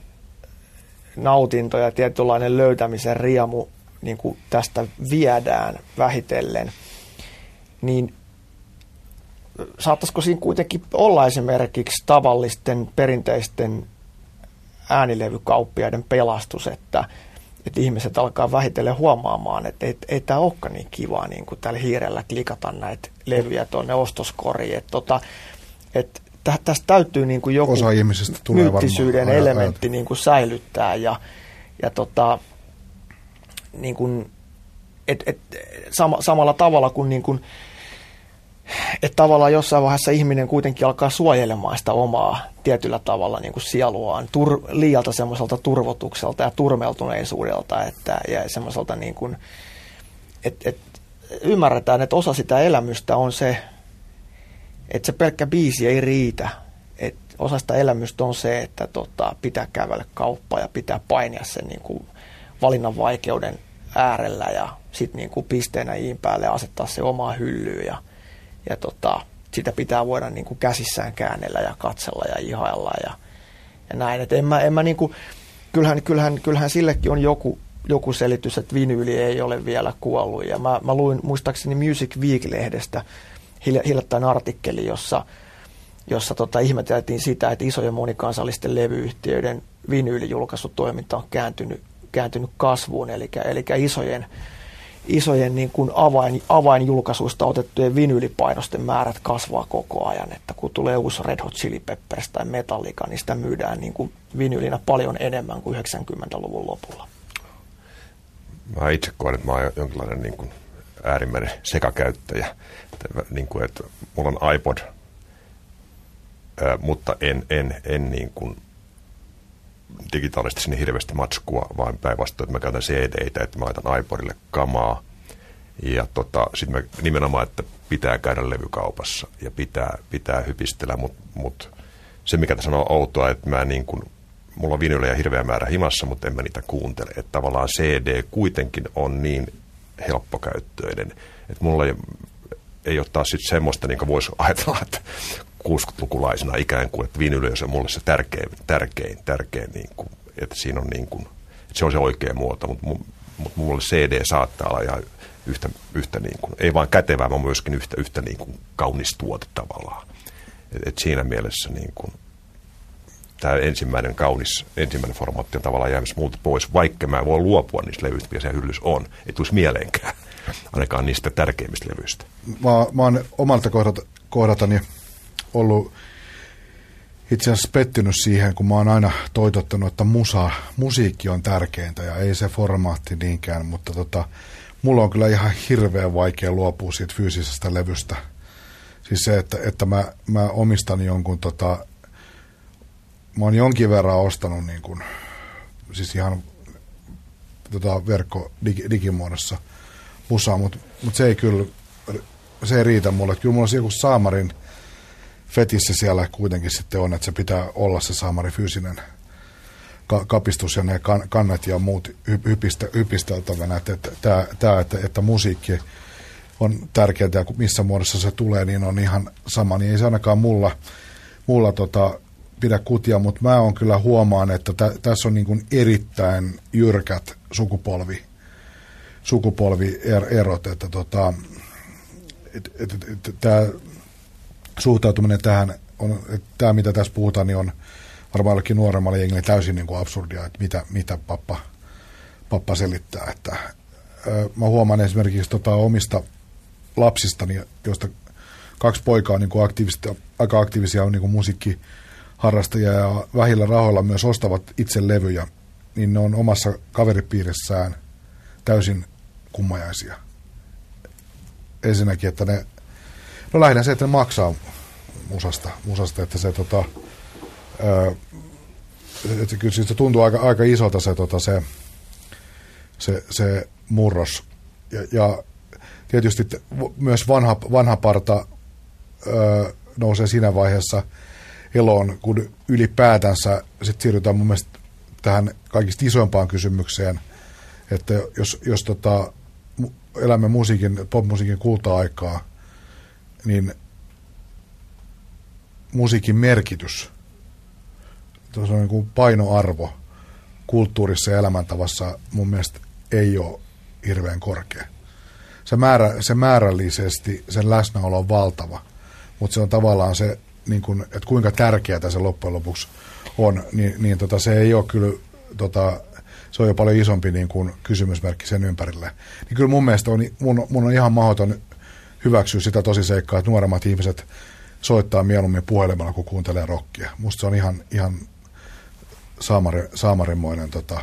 nautinto ja tietynlainen löytämisen riemu niin kuin tästä viedään vähitellen, niin saattaisiko siinä kuitenkin olla esimerkiksi tavallisten perinteisten äänilevykauppiaiden pelastus, että, että ihmiset alkaa vähitellen huomaamaan, että ei, ei tämä olekaan niin kivaa niin kuin tällä hiirellä klikata näitä levyjä tuonne ostoskoriin. Että tota, että tästä täytyy niin kuin joku Osa ihmisistä tulee myyttisyyden elementti niin kuin säilyttää ja, ja tota, niin kuin, et, et, sama, samalla tavalla kuin, niin kuin että tavallaan jossain vaiheessa ihminen kuitenkin alkaa suojelemaan sitä omaa tietyllä tavalla niin kuin sieluaan tur, liialta semmoiselta turvotukselta ja turmeltuneisuudelta että, ja semmoiselta niin kuin, että, että ymmärretään, että osa sitä elämystä on se, että se pelkkä biisi ei riitä. että osa sitä elämystä on se, että tota, pitää kävellä kauppaa ja pitää painia sen niin kuin valinnan vaikeuden äärellä ja sitten niin kuin pisteenä iin päälle asettaa se omaa hyllyyn ja ja tota, sitä pitää voida niin kuin käsissään käännellä ja katsella ja ihailla ja, ja näin. Et en mä, en mä niin kuin, kyllähän, kyllähän, kyllähän sillekin on joku, joku selitys, että vinyyli ei ole vielä kuollut. Ja mä, mä luin muistaakseni Music Week-lehdestä hiljattain artikkeli, jossa, jossa tota, ihmeteltiin sitä, että isojen monikansallisten levyyhtiöiden vinyylijulkaisutoiminta on kääntynyt, kääntynyt kasvuun, eli, eli isojen isojen niin kuin avain, avainjulkaisuista otettujen vinyylipainosten määrät kasvaa koko ajan. Että kun tulee uusi Red Hot Chili Peppers tai Metallica, niin sitä myydään niin kuin vinyylinä paljon enemmän kuin 90-luvun lopulla. Mä itse koen, että mä oon jonkinlainen niin kuin äärimmäinen sekakäyttäjä. Että, niin kuin, että mulla on iPod, mutta en, en, en niin kuin digitaalisesti sinne hirveästi matskua, vaan päinvastoin, että mä käytän CD-tä, että mä laitan iPodille kamaa. Ja tota, sitten mä nimenomaan, että pitää käydä levykaupassa ja pitää, pitää hypistellä, mutta mut se mikä tässä on outoa, että mä niin kuin, mulla on vinylejä hirveä määrä himassa, mutta en mä niitä kuuntele. Että tavallaan CD kuitenkin on niin helppokäyttöinen, että mulla ei, ei ole taas sitten semmoista, niin kuin voisi ajatella, että 60-lukulaisena ikään kuin, että vinyli on mulle se tärkein, tärkein, tärkein niin kuin, että siinä on niin kuin, että se on se oikea muoto, mutta, mutta mulle CD saattaa olla ihan yhtä, yhtä niin kuin, ei vain kätevää, vaan myöskin yhtä, yhtä niin kuin kaunis tuote tavallaan. Et, et siinä mielessä niin kuin, tämä ensimmäinen kaunis, ensimmäinen formaatti on tavallaan jäämässä multa pois, vaikka mä voin luopua niistä levyistä, mikä se hyllys on. Ei tulisi mieleenkään, ainakaan niistä tärkeimmistä levyistä. Mä, mä oon omalta kohdalta, kohdaltani ollut itse asiassa pettynyt siihen, kun mä oon aina toitottanut, että musa, musiikki on tärkeintä ja ei se formaatti niinkään, mutta tota, mulla on kyllä ihan hirveän vaikea luopua siitä fyysisestä levystä. Siis se, että, että mä, mä omistan jonkun, tota, mä oon jonkin verran ostanut niin kuin, siis ihan tota, verkko dig, digimuodossa musaa, mutta mut se ei kyllä, se ei riitä mulle. Kyllä mulla on joku Saamarin – fetissä siellä kuitenkin sitten on, että se pitää olla se saamari fyysinen ka- kapistus ja ne kan- kannat ja muut hypistä, hypisteltävänä. Että, että, että, että, että, musiikki on tärkeää ja missä muodossa se tulee, niin on ihan sama. Niin ei se ainakaan mulla, mulla tota, pidä kutia, mutta mä on kyllä huomaan, että tä, tässä on niin kuin erittäin jyrkät sukupolvi, sukupolvierot, että tota, et, et, et, et, tämä suhtautuminen tähän, on, tämä mitä tässä puhutaan, niin on varmaan jollekin nuoremmalle jengille täysin niin kuin absurdia, että mitä, mitä pappa, pappa selittää. Että, ö, mä huomaan esimerkiksi tota, omista lapsistani, joista kaksi poikaa on niin kuin aika aktiivisia on niin kuin musiikkiharrastajia ja vähillä rahoilla myös ostavat itse levyjä, niin ne on omassa kaveripiirissään täysin kummajaisia. Ensinnäkin, että ne No lähinnä se, että ne maksaa musasta, musasta että se tota, ää, että kyllä se tuntuu aika, aika isolta se, tota, se, se, se murros. Ja, ja tietysti myös vanha, vanha parta ö, nousee siinä vaiheessa eloon, kun ylipäätänsä sitten siirrytään mun mielestä tähän kaikista isoimpaan kysymykseen, että jos, jos tota, elämme musiikin, popmusiikin kulta-aikaa, niin musiikin merkitys, se on niin kuin painoarvo kulttuurissa ja elämäntavassa mun mielestä ei ole hirveän korkea. Se, määrä, se määrällisesti, sen läsnäolo on valtava, mutta se on tavallaan se, niin kuin, että kuinka tärkeää se loppujen lopuksi on, niin, niin tota, se ei ole kyllä, tota, se on jo paljon isompi niin kuin kysymysmerkki sen ympärille. Niin kyllä mun mielestä on, mun, mun on ihan mahdoton hyväksyä sitä tosiseikkaa, että nuoremmat ihmiset soittaa mieluummin puhelimella, kun kuuntelee rockia. Musta se on ihan, ihan saamari, saamarimoinen tota,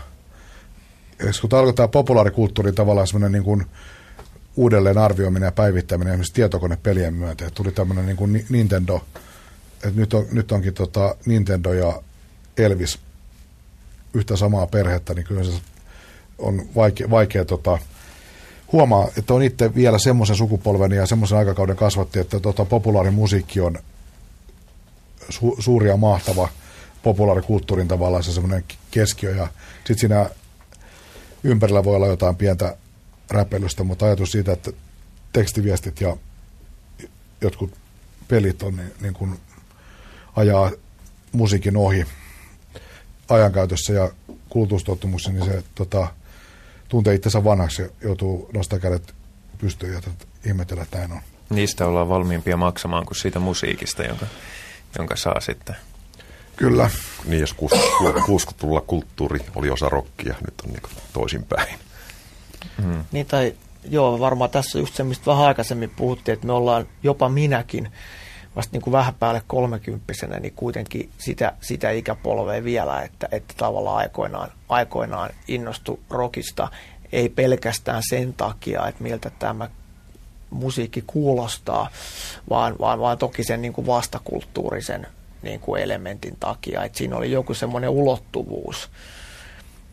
kun tarkoittaa populaarikulttuuri tavallaan semmoinen niin kuin uudelleen arvioiminen ja päivittäminen esimerkiksi tietokonepelien myötä. Että tuli tämmöinen niin kuin Nintendo, että nyt, on, nyt onkin tota Nintendo ja Elvis yhtä samaa perhettä, niin kyllä se on vaikea, vaikea tota, huomaa, että on itse vielä semmoisen sukupolven ja semmoisen aikakauden kasvatti, että tota, populaarimusiikki on su, suuri ja mahtava populaarikulttuurin tavallaan se semmoinen keskiö. Ja sitten siinä ympärillä voi olla jotain pientä räpelystä, mutta ajatus siitä, että tekstiviestit ja jotkut pelit on niin, niin kuin ajaa musiikin ohi ajankäytössä ja kulutustottumuksessa, niin se tota, tuntee itsensä vanhaksi ja joutuu nostaa kädet pystyyn ja ihmetellä, että näin on. Niistä ollaan valmiimpia maksamaan kuin siitä musiikista, jonka, jonka saa sitten. Kyllä. Niin, jos 60-luvulla kulttuuri oli osa rockia, nyt on niin toisinpäin. Hmm. Niin tai joo, varmaan tässä on just se, mistä vähän aikaisemmin puhuttiin, että me ollaan, jopa minäkin, vasta niin kuin vähän päälle kolmekymppisenä, niin kuitenkin sitä, sitä ikäpolvea vielä, että, että tavallaan aikoinaan, aikoinaan innostu rockista, ei pelkästään sen takia, että miltä tämä musiikki kuulostaa, vaan, vaan, vaan toki sen niin kuin vastakulttuurisen niin kuin elementin takia, että siinä oli joku semmoinen ulottuvuus,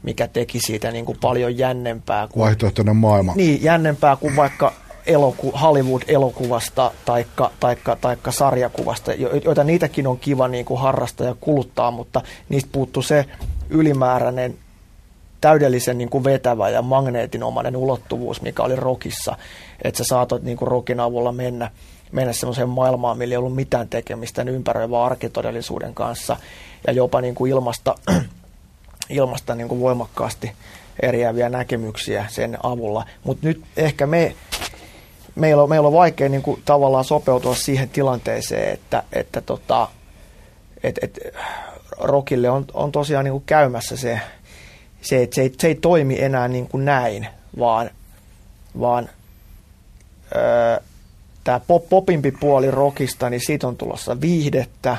mikä teki siitä niin kuin paljon jännempää. Kuin, Vaihtoehtoinen maailma. Niin, jännempää kuin vaikka eloku, Hollywood-elokuvasta taikka, taikka, taikka sarjakuvasta, joita niitäkin on kiva niin kuin harrastaa ja kuluttaa, mutta niistä puuttuu se ylimääräinen täydellisen niin kuin vetävä ja magneetinomainen ulottuvuus, mikä oli rokissa, että sä saatot niin kuin rokin avulla mennä – mennä semmoiseen maailmaan, millä ei ollut mitään tekemistä ympäröivän arkitodellisuuden kanssa ja jopa niin kuin ilmasta, ilmasta niin kuin voimakkaasti eriäviä näkemyksiä sen avulla. Mutta nyt ehkä me, meillä on, meillä on vaikea niin kuin tavallaan sopeutua siihen tilanteeseen, että, että tota, et, et, rokille on, on tosiaan niin kuin käymässä se, se että se ei, se ei toimi enää niin kuin näin, vaan, vaan öö, tämä pop, popimpi puoli rockista, niin siitä on tulossa viihdettä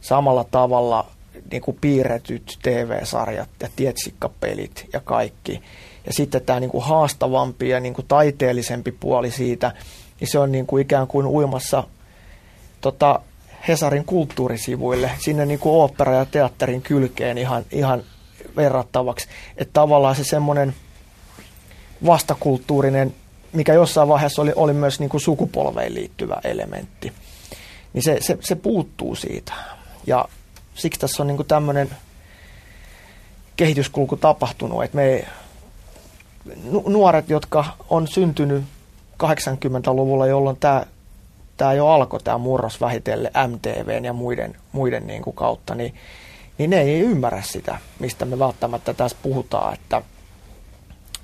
samalla tavalla niin kuin piirretyt TV-sarjat ja tietsikkapelit ja kaikki. Ja sitten tämä niin kuin haastavampi ja niin kuin taiteellisempi puoli siitä, niin se on niin kuin ikään kuin uimassa tota, Hesarin kulttuurisivuille, sinne niin kuin opera- ja teatterin kylkeen ihan, ihan verrattavaksi. Että tavallaan se semmoinen vastakulttuurinen mikä jossain vaiheessa oli, oli myös niin kuin sukupolveen liittyvä elementti, niin se, se, se puuttuu siitä. Ja siksi tässä on niin kuin tämmöinen kehityskulku tapahtunut, että me nuoret, jotka on syntynyt 80-luvulla, jolloin tämä, tämä jo alkoi, tämä murros vähitellen MTVn ja muiden, muiden niin kuin kautta, niin, niin ne ei ymmärrä sitä, mistä me välttämättä tässä puhutaan, että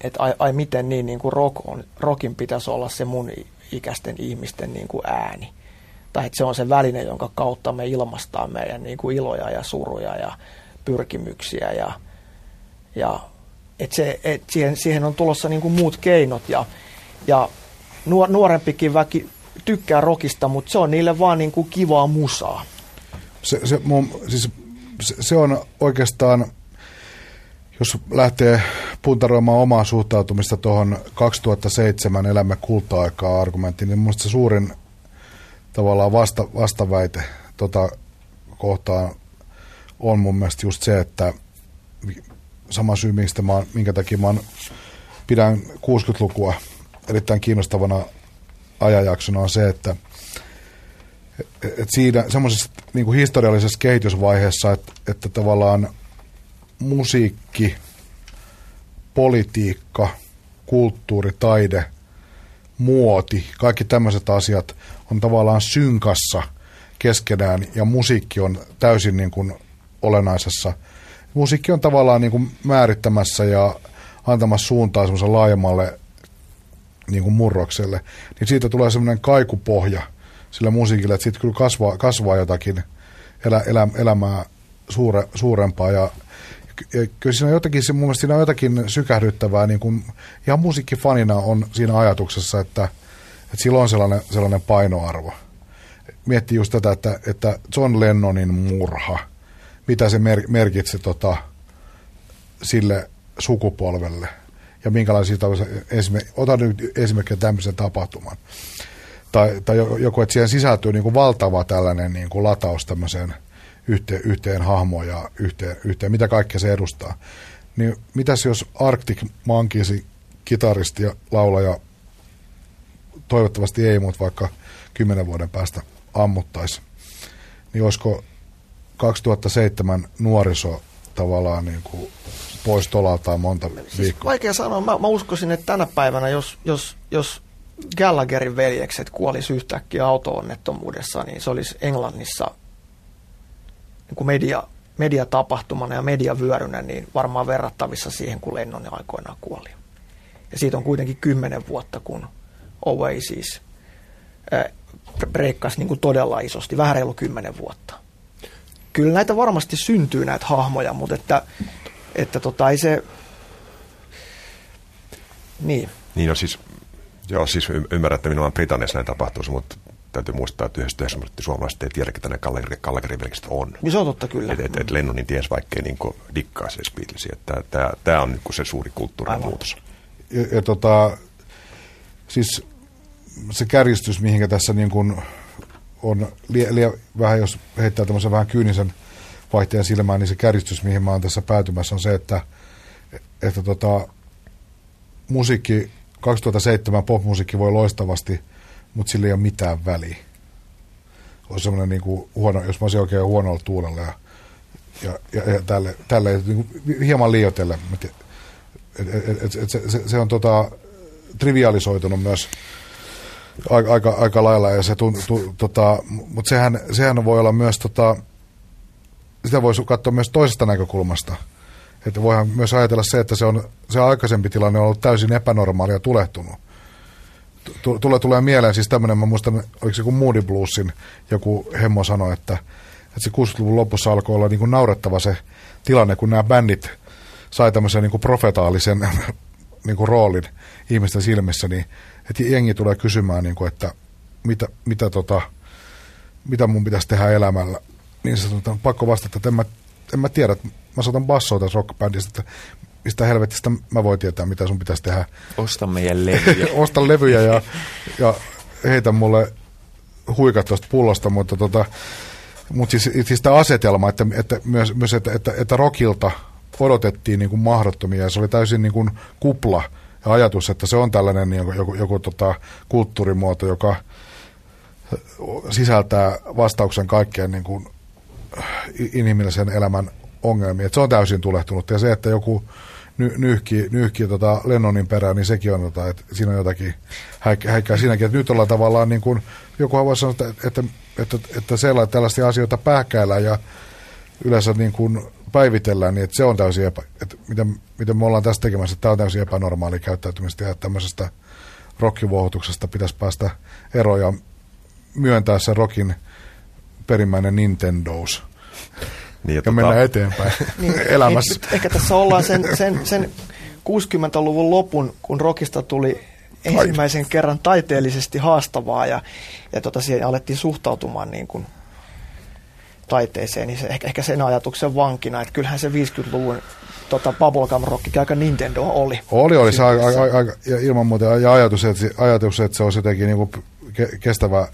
että ai, ai miten niin, niin kuin rock on, rockin pitäisi olla se mun ikäisten ihmisten niin kuin ääni. Tai että se on se väline, jonka kautta me ilmastaa meidän niin kuin iloja ja suruja ja pyrkimyksiä. Ja, ja että se, et siihen, siihen on tulossa niin kuin muut keinot. Ja, ja nuorempikin väki tykkää rockista, mutta se on niille vaan niin kuin kivaa musaa. Se, se, mun, siis, se, se on oikeastaan jos lähtee puntaroimaan omaa suhtautumista tuohon 2007 elämä kulta-aikaa argumenttiin, niin minusta se suurin tavallaan vasta, vastaväite tota kohtaan on mun mielestä just se, että sama syy, mistä mä, minkä takia mä pidän 60-lukua erittäin kiinnostavana ajanjaksona on se, että et siinä semmoisessa niin historiallisessa kehitysvaiheessa, että, että tavallaan musiikki, politiikka, kulttuuri, taide, muoti, kaikki tämmöiset asiat on tavallaan synkassa keskenään ja musiikki on täysin niin kuin olennaisessa. Musiikki on tavallaan niin kuin määrittämässä ja antamassa suuntaa semmoisen laajemmalle niin kuin murrokselle, niin siitä tulee semmoinen kaikupohja sillä musiikille, että siitä kyllä kasvaa, kasvaa jotakin elä, elä, elämää suure, suurempaa ja ja kyllä siinä on jotakin, mun siinä on jotakin sykähdyttävää, niin kuin ihan musiikkifanina on siinä ajatuksessa, että, että sillä on sellainen, sellainen painoarvo. Miettii just tätä, että, että John Lennonin murha, mitä se mer, merkitsi tota, sille sukupolvelle ja minkälaisia esimerkiksi, otan nyt esimerkiksi tämmöisen tapahtuman. Tai, tai joku, että siihen sisältyy niin kuin valtava tällainen niin kuin lataus tämmöiseen – yhteen, yhteen hahmoon ja yhteen, yhteen, mitä kaikkea se edustaa. Niin mitäs jos Arctic Monkeysin kitaristi ja laulaja, toivottavasti ei, mutta vaikka kymmenen vuoden päästä ammuttaisi, niin olisiko 2007 nuoriso tavallaan niin kuin pois tolaltaan monta siis viikkoa? Vaikea sanoa. Mä, mä uskoisin, että tänä päivänä, jos, jos, jos Gallagherin veljekset kuolisi yhtäkkiä auto-onnettomuudessa, niin se olisi Englannissa niin kuin media, mediatapahtumana ja mediavyörynä niin varmaan verrattavissa siihen, kun Lennon aikoinaan kuoli. Ja siitä on kuitenkin kymmenen vuotta, kun Oasis breikkasi niin kuin todella isosti, vähän reilu kymmenen vuotta. Kyllä näitä varmasti syntyy näitä hahmoja, mutta että, että tota, ei se... Niin. Niin, no siis, joo, siis ymmärrän, että minua Britanniassa näin tapahtuisi, mutta täytyy muistaa, että 99 prosenttia suomalaiset ei tiedä, ketä ne Gallagherin veljekset on. Niin se on totta kyllä. Et, et, et Lennonin ties, vaikkei niin dikkaa se Beatlesia. Tämä on niin se suuri kulttuurin muutos. Ja, ja tota, siis se kärjistys, mihinkä tässä niin kuin on lie, lie, vähän, jos heittää tämmöisen vähän kyynisen vaihteen silmään, niin se kärjistys, mihin mä oon tässä päätymässä, on se, että, että tota, musiikki, 2007 popmusiikki voi loistavasti – mutta sillä ei ole mitään väliä. On semmoinen niin kuin huono, jos mä olisin oikein huonolla tuulella ja, ja, ja, ja tälle, tälle niin kuin hieman liioitelle. Se, se, se, on tota, trivialisoitunut myös aika, aika, aika lailla, ja se tota, mutta sehän, sehän voi olla myös, tota, sitä voisi katsoa myös toisesta näkökulmasta. Että voihan myös ajatella se, että se, on, se aikaisempi tilanne on ollut täysin epänormaali ja tulehtunut tulee, tulee mieleen siis tämmöinen, mä muistan, oliko se kuin Moody Bluesin joku hemmo sanoi, että, että se 60-luvun lopussa alkoi olla niin kuin naurettava se tilanne, kun nämä bändit sai tämmöisen niin kuin profetaalisen niin kuin roolin ihmisten silmissä, niin että jengi tulee kysymään, niin kuin, että mitä, mitä, tota, mitä mun pitäisi tehdä elämällä. Niin se on pakko vastata, että en mä, en mä tiedä, että mä soitan bassoa tässä rockbändistä, että mistä helvetistä mä voin tietää, mitä sun pitäisi tehdä. Osta meidän levyjä. Osta levyjä ja, ja heitä mulle huikat tuosta pullosta, mutta tota, mutta siis, siis tämä asetelma, että, että myös, myös että, että, että rockilta odotettiin niin kuin mahdottomia ja se oli täysin niin kuin kupla ja ajatus, että se on tällainen niin joku, joku tota, kulttuurimuoto, joka sisältää vastauksen kaikkeen niin kuin inhimillisen elämän ongelmiin. Että se on täysin tulehtunut ja se, että joku ny, nyhki, nyhki tota Lennonin perään, niin sekin on, tota, että siinä on jotakin häikkää siinäkin, että nyt ollaan tavallaan niin kuin, joku voisi sanoa, että, että, että, että sellaisia tällaisia asioita pähkäillään ja yleensä niin kuin päivitellään, niin että se on täysin epä, että miten, miten me ollaan tässä tekemässä, että tämä on täysin epänormaali käyttäytymistä ja tämmöisestä rockivuohutuksesta pitäisi päästä eroon ja myöntää se rockin perimmäinen Nintendos niin, ja, ja tota... mennään eteenpäin niin, elämässä. Niin, ehkä tässä ollaan sen, sen, sen 60-luvun lopun, kun rockista tuli ensimmäisen kerran taiteellisesti haastavaa ja, ja tota, siihen alettiin suhtautumaan niin kuin taiteeseen, niin se, ehkä, ehkä sen ajatuksen vankina, että kyllähän se 50-luvun tota, bubblegum rock aika Nintendo oli. Oli, oli se aika, aika, aika, ja ilman muuta ja ajatus, että, ajatus, että se olisi jotenkin niin kuin kestävä,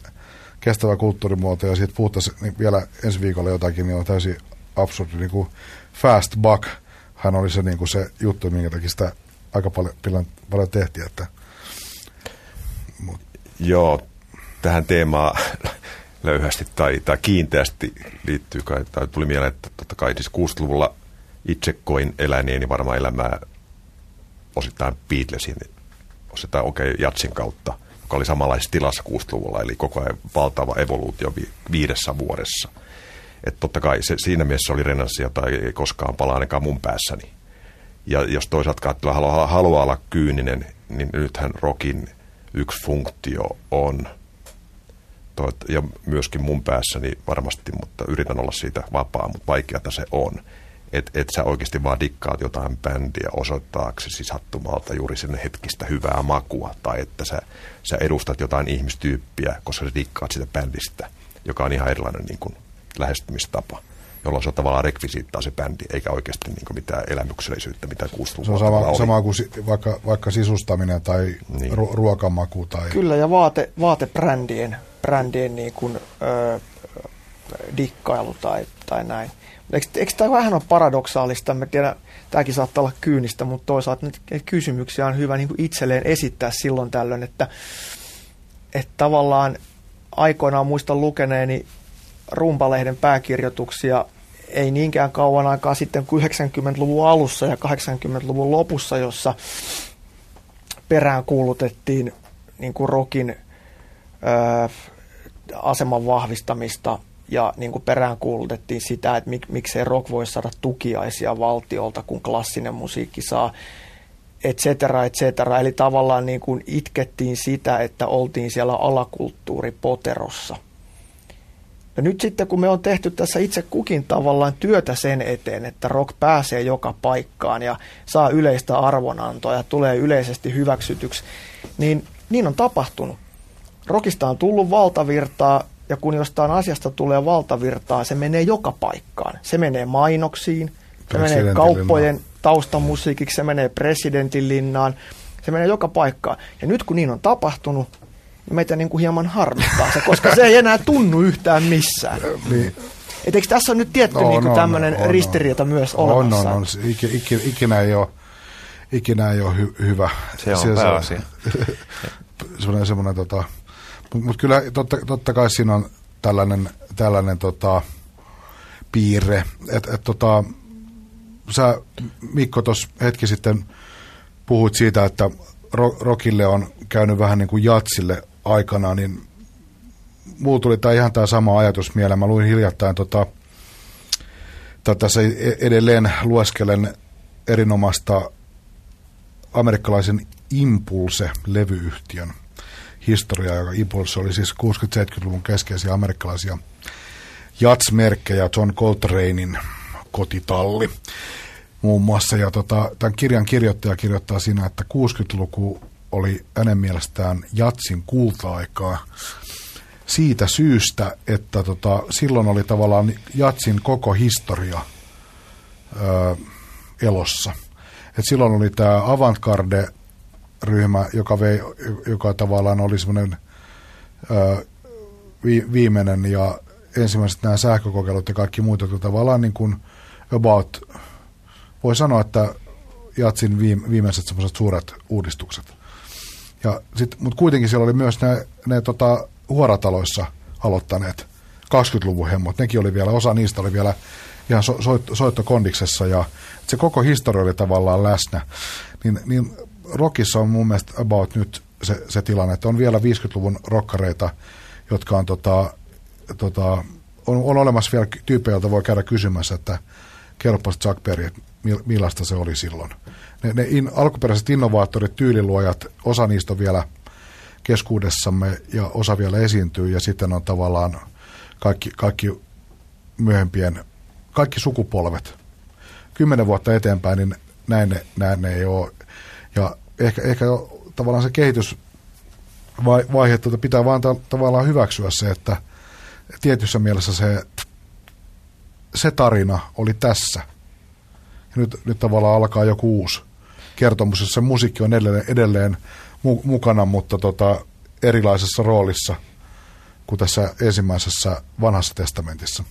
kestävä kulttuurimuoto ja siitä puhuttaisiin niin vielä ensi viikolla jotakin, niin on täysin absurdi niin kuin fast buck. Hän oli se, niin kuin se juttu, minkä takia sitä aika paljon, paljon, paljon tehtiin. Että. Mut. Joo, tähän teemaan löyhästi tai, tai kiinteästi liittyy, kai, tai tuli mieleen, että totta kai siis 60-luvulla itse koin eläneeni varmaan elämää osittain Beatlesin, osittain okei okay, Jatsin kautta, joka oli samanlaisessa tilassa 60-luvulla, eli koko ajan valtava evoluutio vi- viidessä vuodessa. Että totta kai se, siinä mielessä oli renanssia tai ei koskaan palaa ainakaan mun päässäni. Ja jos toisaalta katsella haluaa, haluaa olla kyyninen, niin nythän rokin yksi funktio on, ja myöskin mun päässäni varmasti, mutta yritän olla siitä vapaa, mutta vaikeata se on. Että et sä oikeasti vaan dikkaat jotain bändiä osoittaaksesi sattumalta juuri sen hetkistä hyvää makua, tai että sä, sä edustat jotain ihmistyyppiä, koska sä dikkaat sitä bändistä, joka on ihan erilainen niin kuin lähestymistapa jolloin se on tavallaan rekvisiittaa se bändi, eikä oikeasti niin kuin mitään elämyksellisyyttä, mitä kuusi Se on sama, sama kuin si, vaikka, vaikka sisustaminen tai niin. ru, ruokamaku. Tai... Kyllä, ja vaate, vaatebrändien brändien niin kuin, ö, dikkailu tai, tai näin. Eikö, eikö tämä vähän ole paradoksaalista? Mä tiedän, tämäkin saattaa olla kyynistä, mutta toisaalta nyt kysymyksiä on hyvä niin kuin itselleen esittää silloin tällöin, että, että tavallaan aikoinaan muistan lukeneeni Rumpalehden pääkirjoituksia ei niinkään kauan aikaa sitten kuin 90-luvun alussa ja 80-luvun lopussa, jossa perään kuulutettiin niin kuin rokin ö, aseman vahvistamista – ja niin kuin peräänkuulutettiin sitä, että mik, miksei rock voi saada tukiaisia valtiolta, kun klassinen musiikki saa, et cetera, et cetera. Eli tavallaan niin kuin itkettiin sitä, että oltiin siellä alakulttuuripoterossa. Ja nyt sitten, kun me on tehty tässä itse kukin tavallaan työtä sen eteen, että rock pääsee joka paikkaan ja saa yleistä arvonantoa ja tulee yleisesti hyväksytyksi, niin niin on tapahtunut. Rockista on tullut valtavirtaa, ja kun jostain asiasta tulee valtavirtaa, se menee joka paikkaan. Se menee mainoksiin, se menee kauppojen taustamusiikiksi, se menee presidentin linnaan, se menee joka paikkaan. Ja nyt kun niin on tapahtunut, meitä niin kuin hieman harmittaa se, koska se ei enää tunnu yhtään missään. niin. Et eikö tässä on nyt tietty no, niin no, tämmöinen no, ristiriita no. myös olemassa? On, on, on. Ik, ik, ikinä ei ole, ikinä ei ole hy, hyvä. Se on pääasia. semmoinen, semmoinen tota, mutta mut kyllä totta, totta kai siinä on tällainen, tällainen tota, piirre, että et, tota, sä Mikko tuossa hetki sitten puhuit siitä, että Rokille on käynyt vähän niin kuin jatsille aikana, niin muu tuli tämä ihan tämä sama ajatus mieleen. Mä luin hiljattain tota, tässä e-, edelleen lueskelen erinomaista amerikkalaisen Impulse-levyyhtiön historiaa, joka Impulse oli siis 60-70-luvun keskeisiä amerikkalaisia jatsmerkkejä, John Coltranein kotitalli muun muassa. Ja tota, tämän kirjan kirjoittaja kirjoittaa siinä, että 60-luku oli hänen mielestään jatsin kulta-aikaa siitä syystä, että tota, silloin oli tavallaan jatsin koko historia ö, elossa. Et silloin oli tämä avantgarde ryhmä, joka, vei, joka tavallaan oli semmoinen vi, viimeinen ja ensimmäiset nämä sähkökokeilut ja kaikki muut, jotka tavallaan niin kuin about, voi sanoa, että Jatsin viime, viimeiset semmoiset suuret uudistukset. Ja sit, mutta kuitenkin siellä oli myös ne, tota, huorataloissa aloittaneet 20-luvun hemmot. Nekin oli vielä, osa niistä oli vielä ihan so, soitto, soittokondiksessa ja se koko historia oli tavallaan läsnä. Niin, niin rockissa on mun mielestä about nyt se, se tilanne, että on vielä 50-luvun rokkareita, jotka on, tota, tota, on, on olemassa vielä tyyppejä, joilta voi käydä kysymässä, että kerropas Chuck Berry, että millaista se oli silloin. Ne, ne in, alkuperäiset innovaattorit, tyyliluojat, osa niistä on vielä keskuudessamme ja osa vielä esiintyy ja sitten on tavallaan kaikki, kaikki myöhempien, kaikki sukupolvet. Kymmenen vuotta eteenpäin, niin näin ne, näin ne ei ole. Ja ehkä, ehkä tavallaan se kehitysvaihe tuota pitää vaan tavallaan hyväksyä se, että tietyssä mielessä se, se tarina oli tässä. Ja nyt, nyt tavallaan alkaa joku uusi kertomus, jossa musiikki on edelleen, edelleen mu- mukana, mutta tota, erilaisessa roolissa kuin tässä ensimmäisessä vanhassa testamentissa.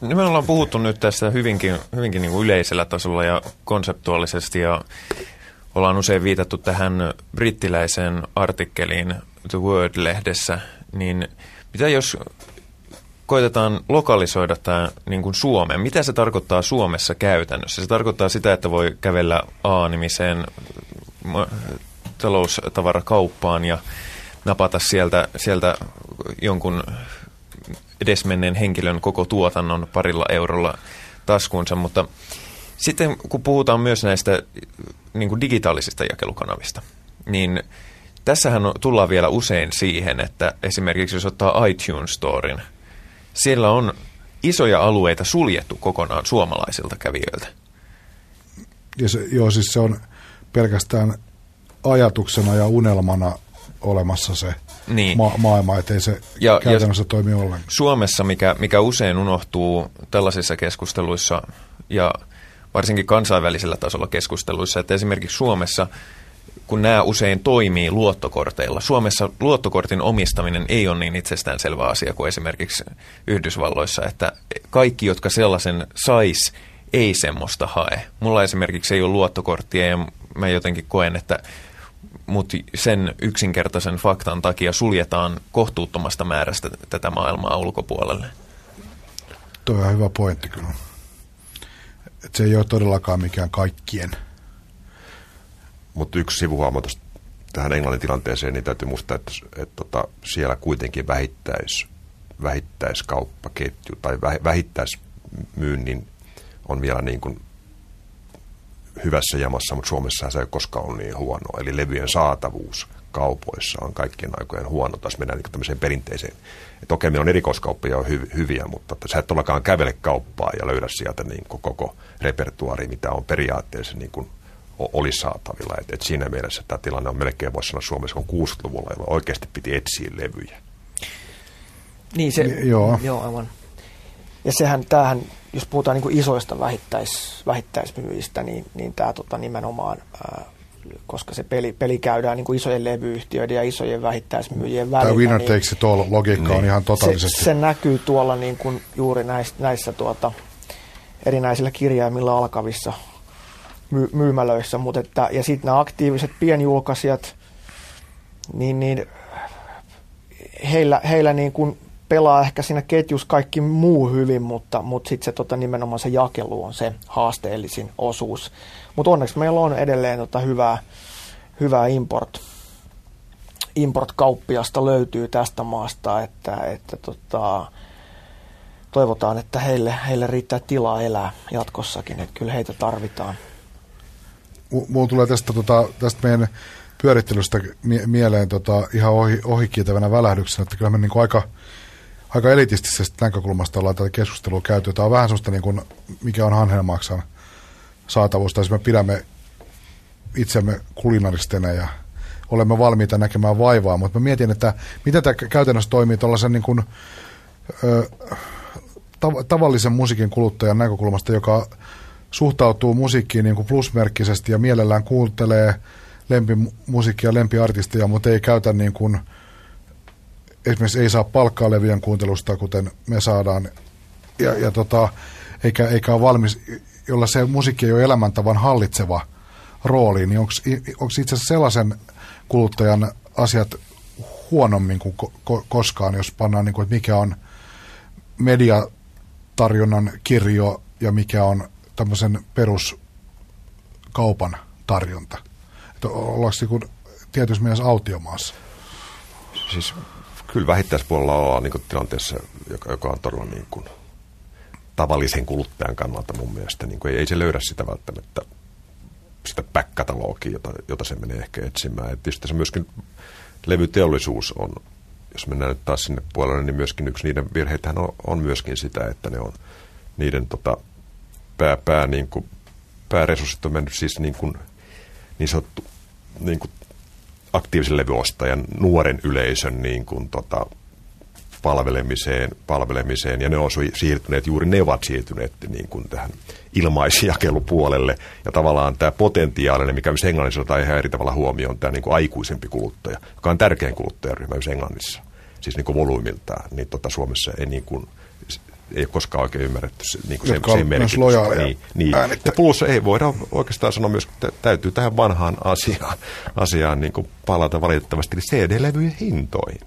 Me ollaan puhuttu nyt tästä hyvinkin, hyvinkin niin kuin yleisellä tasolla ja konseptuaalisesti ja ollaan usein viitattu tähän brittiläiseen artikkeliin The Word-lehdessä, niin mitä jos koitetaan lokalisoida tämä niin kuin Suomeen. Mitä se tarkoittaa Suomessa käytännössä? Se tarkoittaa sitä, että voi kävellä A-nimiseen taloustavarakauppaan ja napata sieltä, sieltä jonkun edesmenneen henkilön koko tuotannon parilla eurolla taskuunsa, mutta sitten kun puhutaan myös näistä niin kuin digitaalisista jakelukanavista, niin tässähän tullaan vielä usein siihen, että esimerkiksi jos ottaa iTunes Storin, siellä on isoja alueita suljettu kokonaan suomalaisilta kävijöiltä. Ja se, joo, siis se on pelkästään ajatuksena ja unelmana olemassa se niin. ma- maailma, ettei se ja, käytännössä ja toimi ollenkaan. Suomessa, mikä, mikä usein unohtuu tällaisissa keskusteluissa ja varsinkin kansainvälisellä tasolla keskusteluissa, että esimerkiksi Suomessa, kun nämä usein toimii luottokorteilla, Suomessa luottokortin omistaminen ei ole niin itsestäänselvä asia kuin esimerkiksi Yhdysvalloissa, että kaikki, jotka sellaisen sais, ei semmoista hae. Mulla esimerkiksi ei ole luottokorttia ja mä jotenkin koen, että mutta sen yksinkertaisen faktan takia suljetaan kohtuuttomasta määrästä tätä maailmaa ulkopuolelle. Tuo on hyvä pointti kyllä. Et se ei ole todellakaan mikään kaikkien. Mutta yksi sivuhuomautus tähän Englannin tilanteeseen, niin täytyy muistaa, että, että, että tota, siellä kuitenkin vähittäis, vähittäiskauppaketju tai vähittäismyynnin on vielä niin kuin hyvässä jamassa, mutta Suomessa se ei koskaan ollut niin huono. Eli levyjen saatavuus kaupoissa on kaikkien aikojen huono. Taas mennään niin tämmöiseen perinteiseen. Et okei, meillä on erikoiskauppoja on hy- hyviä, mutta sä et todellakaan kävele kauppaa ja löydä sieltä niin koko repertuaari, mitä on periaatteessa niin kuin olisi saatavilla. Et, et siinä mielessä tämä tilanne on melkein, voisi sanoa Suomessa, on 60-luvulla, jolloin oikeasti piti etsiä levyjä. Niin se, joo. joo aivan. Ja sehän, tämähän, jos puhutaan niin kuin isoista vähittäis, vähittäismyyjistä, niin, niin tämä tota, nimenomaan, ää, koska se peli, peli käydään niin kuin isojen levyyhtiöiden ja isojen vähittäismyyjien välillä. Tämä winner niin, takes it all logiikka niin, on ihan totaalisesti. Se, se näkyy tuolla niin kuin juuri näissä, näissä tuota, erinäisillä kirjaimilla alkavissa my, myymälöissä, mutta että, ja sitten nämä aktiiviset pienjulkaisijat, niin, niin heillä, heillä niin kuin pelaa ehkä siinä ketjussa kaikki muu hyvin, mutta, mutta sitten se tota, nimenomaan se jakelu on se haasteellisin osuus. Mutta onneksi meillä on edelleen tota, hyvää, hyvää import, import-kauppiasta löytyy tästä maasta, että, että tota, toivotaan, että heille, heille riittää tilaa elää jatkossakin, että kyllä heitä tarvitaan. Mulla tulee tästä, tota, tästä meidän pyörittelystä mieleen tota, ihan ohi, ohikiitävänä välähdyksenä, että kyllä me niin aika – aika elitistisesta näkökulmasta ollaan tätä keskustelua käyty. Tämä on vähän sellaista, niin kuin, mikä on Hanhelmaksan saatavuus, tai siis me pidämme itsemme kulinaristeina ja olemme valmiita näkemään vaivaa, mutta mä mietin, että miten tämä käytännössä toimii tuollaisen niin kuin, ö, tav- tavallisen musiikin kuluttajan näkökulmasta, joka suhtautuu musiikkiin niin kuin plusmerkkisesti ja mielellään kuuntelee lempimusiikkia, lempiartisteja, mutta ei käytä niin kuin – esimerkiksi ei saa palkkaa levyjen kuuntelusta, kuten me saadaan, ja, ja tota, eikä, eikä ole valmis, jolla se musiikki ei ole elämäntavan hallitseva rooli, niin onko itse asiassa sellaisen kuluttajan asiat huonommin kuin ko- koskaan, jos pannaan, niin kuin, että mikä on mediatarjonnan kirjo ja mikä on tämmöisen peruskaupan tarjonta. Että ollaanko niin tietyssä mielessä autiomaassa? Siis kyllä vähittäispuolella ollaan niin tilanteessa, joka, joka on todella niin kuin, tavallisen kuluttajan kannalta mun mielestä. Niin kuin, ei, ei se löydä sitä välttämättä sitä back-katalogia, jota, jota se menee ehkä etsimään. Et tietysti se myöskin levyteollisuus on, jos mennään nyt taas sinne puolelle, niin myöskin yksi niiden virheitähän on, on myöskin sitä, että ne on niiden tota, pää, pää, niin kuin, pääresurssit on mennyt siis niin, kuin, niin sanottu niin kuin aktiivisen levyostajan nuoren yleisön niin kuin, tota, palvelemiseen, palvelemiseen, ja ne on siirtyneet, juuri ne ovat siirtyneet niin kuin tähän ilmaisjakelupuolelle, ja tavallaan tämä potentiaalinen, mikä myös Englannissa otetaan ihan eri tavalla huomioon, tämä niin kuin aikuisempi kuluttaja, joka on tärkein kuluttajaryhmä myös Englannissa, siis niin kuin volyymiltaan, niin tota Suomessa ei niin kuin, ei ole koskaan oikein ymmärretty se, niin kuin se, Jotka on se myös merkitys. Niin, niin. Ja plus ei voida oikeastaan sanoa myös, että täytyy tähän vanhaan asiaan, asiaan niin kuin palata valitettavasti, eli CD-levyjen hintoihin.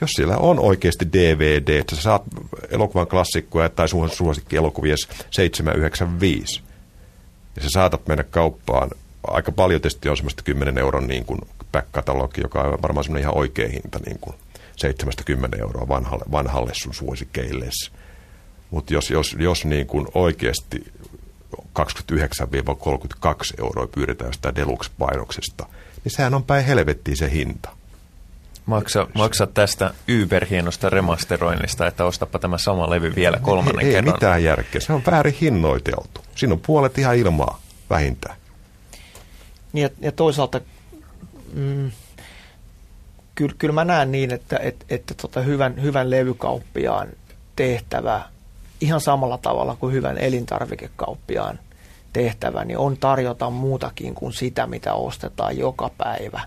Jos siellä on oikeasti DVD, että sä saat elokuvan klassikkoja tai sun suosikki elokuvia 795, ja sä saatat mennä kauppaan, aika paljon tietysti on semmoista 10 euron niin kuin back-katalogi, joka on varmaan semmoinen ihan oikea hinta, niin kuin 70 euroa vanhalle, vanhalle sun suosikeilles. Mutta jos, jos, jos niin kuin oikeasti 29-32 euroa pyydetään jostain deluxe-painoksesta, niin sehän on päin helvettiin se hinta. Maksa, maksa tästä yberhienosta remasteroinnista, että ostapa tämä sama levy vielä kolmannen ei, ei kerran. mitään järkeä, se on väärin hinnoiteltu. Siinä on puolet ihan ilmaa vähintään. Niin ja, ja toisaalta mm, kyllä, kyllä mä näen niin, että, että, että tota hyvän, hyvän levykauppiaan tehtävä ihan samalla tavalla kuin hyvän elintarvikekauppiaan tehtävä, niin on tarjota muutakin kuin sitä, mitä ostetaan joka päivä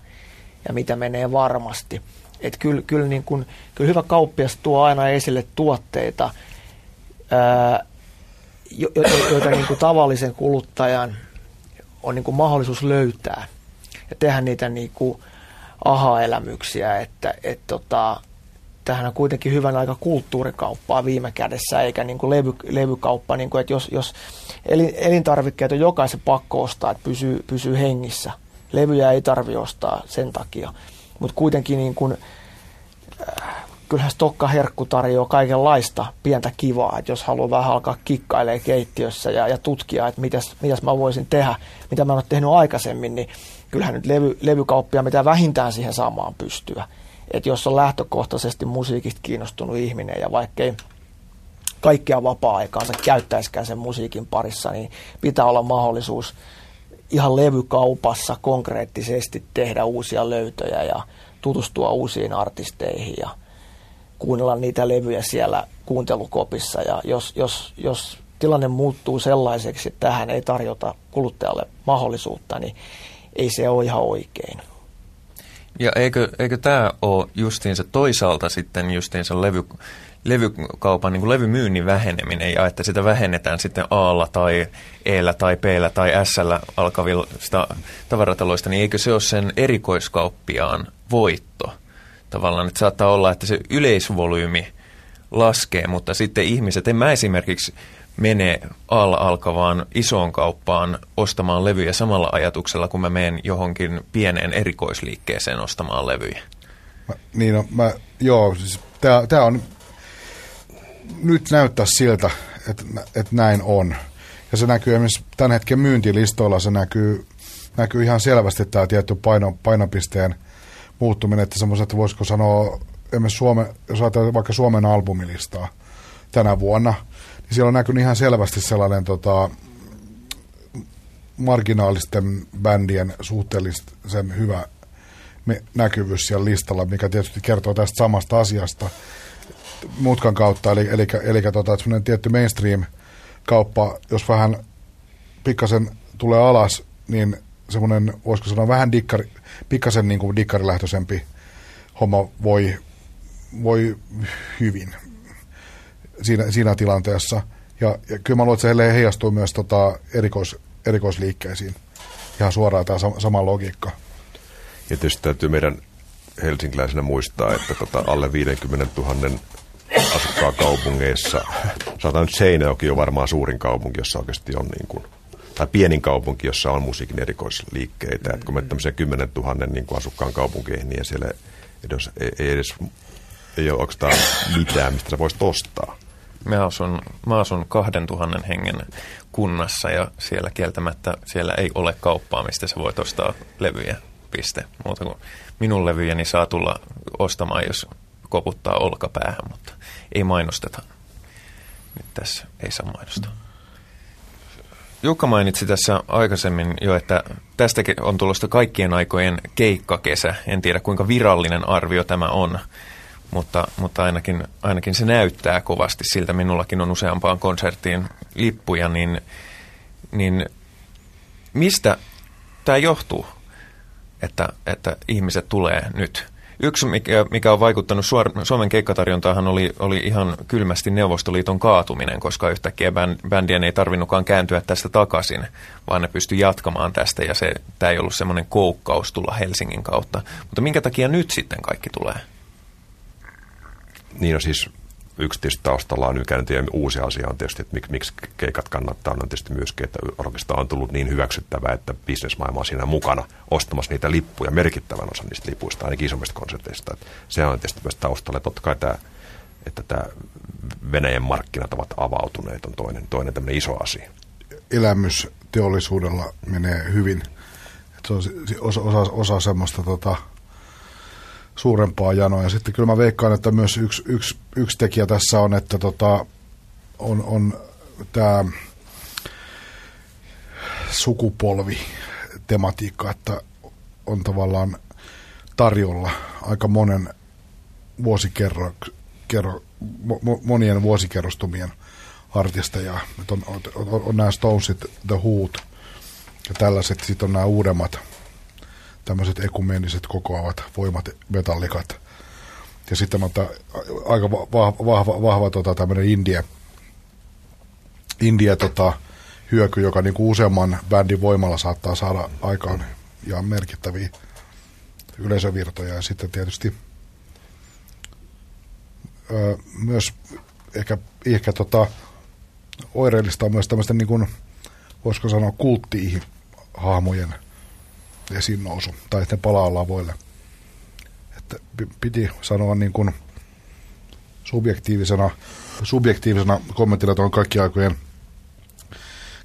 ja mitä menee varmasti. Et kyllä, kyllä, niin kun, kyllä hyvä kauppias tuo aina esille tuotteita, ää, jo, jo, joita niin kuin tavallisen kuluttajan on niin kuin mahdollisuus löytää ja tehdä niitä niin kuin aha-elämyksiä, että et tota, tähän on kuitenkin hyvän aika kulttuurikauppaa viime kädessä, eikä niin kuin levy, levykauppa, niin kuin, että jos, jos elin, elintarvikkeet on jokaisen pakko ostaa, että pysyy, pysyy hengissä. Levyjä ei tarvi ostaa sen takia, mutta kuitenkin niin kuin, äh, kyllähän Stokka Herkku tarjoaa kaikenlaista pientä kivaa, että jos haluaa vähän alkaa kikkailemaan keittiössä ja, ja tutkia, että mitäs, mitäs mä voisin tehdä, mitä mä en ole tehnyt aikaisemmin, niin kyllähän nyt levy, levykauppia mitä vähintään siihen saamaan pystyä. Että jos on lähtökohtaisesti musiikista kiinnostunut ihminen ja vaikkei kaikkia vapaa-aikaansa käyttäisikään sen musiikin parissa, niin pitää olla mahdollisuus ihan levykaupassa konkreettisesti tehdä uusia löytöjä ja tutustua uusiin artisteihin ja kuunnella niitä levyjä siellä kuuntelukopissa. Ja jos, jos, jos tilanne muuttuu sellaiseksi, että tähän ei tarjota kuluttajalle mahdollisuutta, niin ei se ole ihan oikein. Ja eikö, eikö tämä ole justiinsa toisaalta sitten justiinsa levy, levykaupan niin kuin levymyynnin väheneminen ja että sitä vähennetään sitten A tai E tai P tai S alkavista tavarataloista, niin eikö se ole sen erikoiskauppiaan voitto? Tavallaan, että saattaa olla, että se yleisvolyymi laskee, mutta sitten ihmiset, en mä esimerkiksi mene alla alkavaan isoon kauppaan ostamaan levyjä samalla ajatuksella, kun mä menen johonkin pieneen erikoisliikkeeseen ostamaan levyjä. Mä, niin no, mä, joo, siis tää, tää on, nyt näyttää siltä, että, että näin on. Ja se näkyy esimerkiksi tämän hetken myyntilistoilla, se näkyy, näkyy ihan selvästi tämä tietty paino, painopisteen muuttuminen, että semmoiset, voisiko sanoa, Suome, jos ajatellaan vaikka Suomen albumilistaa tänä vuonna, niin siellä on näkynyt ihan selvästi sellainen tota, marginaalisten bändien suhteellisen hyvä me- näkyvyys siellä listalla, mikä tietysti kertoo tästä samasta asiasta mutkan kautta, eli, eli, eli tota, semmoinen tietty mainstream-kauppa, jos vähän pikkasen tulee alas, niin semmoinen, voisiko sanoa vähän dikkari, pikkasen niin kuin dikkarilähtöisempi homma voi, voi hyvin siinä, siinä tilanteessa. Ja, ja kyllä mä luulen, että se heijastuu myös tota erikois, erikoisliikkeisiin. Ihan suoraan tämä sama, sama logiikka. Ja tietysti täytyy meidän helsinkiläisenä muistaa, että tota alle 50 000 asukkaan kaupungeissa, sanotaan nyt Seinäjoki on varmaan suurin kaupunki, jossa oikeasti on niin kuin, tai pienin kaupunki, jossa on musiikin erikoisliikkeitä. Mm-hmm. kun me tämmöiseen 10 000 niin kuin asukkaan kaupunkeihin, niin siellä edes, ei edes ei ole oikeastaan mitään, mistä sä voisit ostaa. Mä asun, mä asun 2000 hengen kunnassa ja siellä kieltämättä siellä ei ole kauppaa, mistä sä voit ostaa levyjä. Piste. Muuta kuin minun levyjäni saa tulla ostamaan, jos koputtaa olkapäähän, mutta ei mainosteta. Nyt tässä ei saa mainostaa. Jukka mainitsi tässä aikaisemmin jo, että tästäkin on tulosta kaikkien aikojen keikkakesä. En tiedä kuinka virallinen arvio tämä on, mutta, mutta ainakin, ainakin se näyttää kovasti siltä. Minullakin on useampaan konserttiin lippuja, niin, niin mistä tämä johtuu, että, että ihmiset tulee nyt Yksi, mikä, mikä on vaikuttanut Suomen keikkatarjontaan, oli, oli ihan kylmästi Neuvostoliiton kaatuminen, koska yhtäkkiä bändien ei tarvinnutkaan kääntyä tästä takaisin, vaan ne pystyi jatkamaan tästä ja se, tämä ei ollut semmoinen koukkaus tulla Helsingin kautta. Mutta minkä takia nyt sitten kaikki tulee? Niin on siis yksi tietysti taustalla on ja uusi asia on tietysti, että miksi, miksi keikat kannattaa, on tietysti myöskin, että orkesta on tullut niin hyväksyttävää, että bisnesmaailma on siinä mukana ostamassa niitä lippuja, merkittävän osan niistä lipuista, ainakin isommista konserteista. Että se on tietysti myös taustalla. Totta kai tämä, että tämä Venäjän markkinat ovat avautuneet, on toinen, toinen tämmöinen iso asia. Elämysteollisuudella menee hyvin. Se on osa, osa, osa semmoista tota, suurempaa janoa. Ja sitten kyllä mä veikkaan, että myös yksi, yksi, yksi tekijä tässä on, että tota, on, on tämä sukupolvi tematiikka, että on tavallaan tarjolla aika monen vuosikerro, kerro, mo, monien vuosikerrostumien artisteja. On, on, on, on nämä Stonesit, The Hoot ja tällaiset, sitten on nämä uudemmat tämmöiset ekumeniset kokoavat voimat, metallikat. Ja sitten mutta aika vahva, vahva, vahva tota, tämmöinen India, India tota, hyöky, joka niinku useamman bändin voimalla saattaa saada aikaan ja merkittäviä yleisövirtoja. Ja sitten tietysti öö, myös ehkä, ehkä tota, oireellista on myös tämmöisten, niin kuin, voisiko sanoa, kultti-hahmojen – esiin nousu, tai sitten palaa lavoille. Että piti sanoa niin kuin subjektiivisena, subjektiivisena kommenttina tuon kaikki aikojen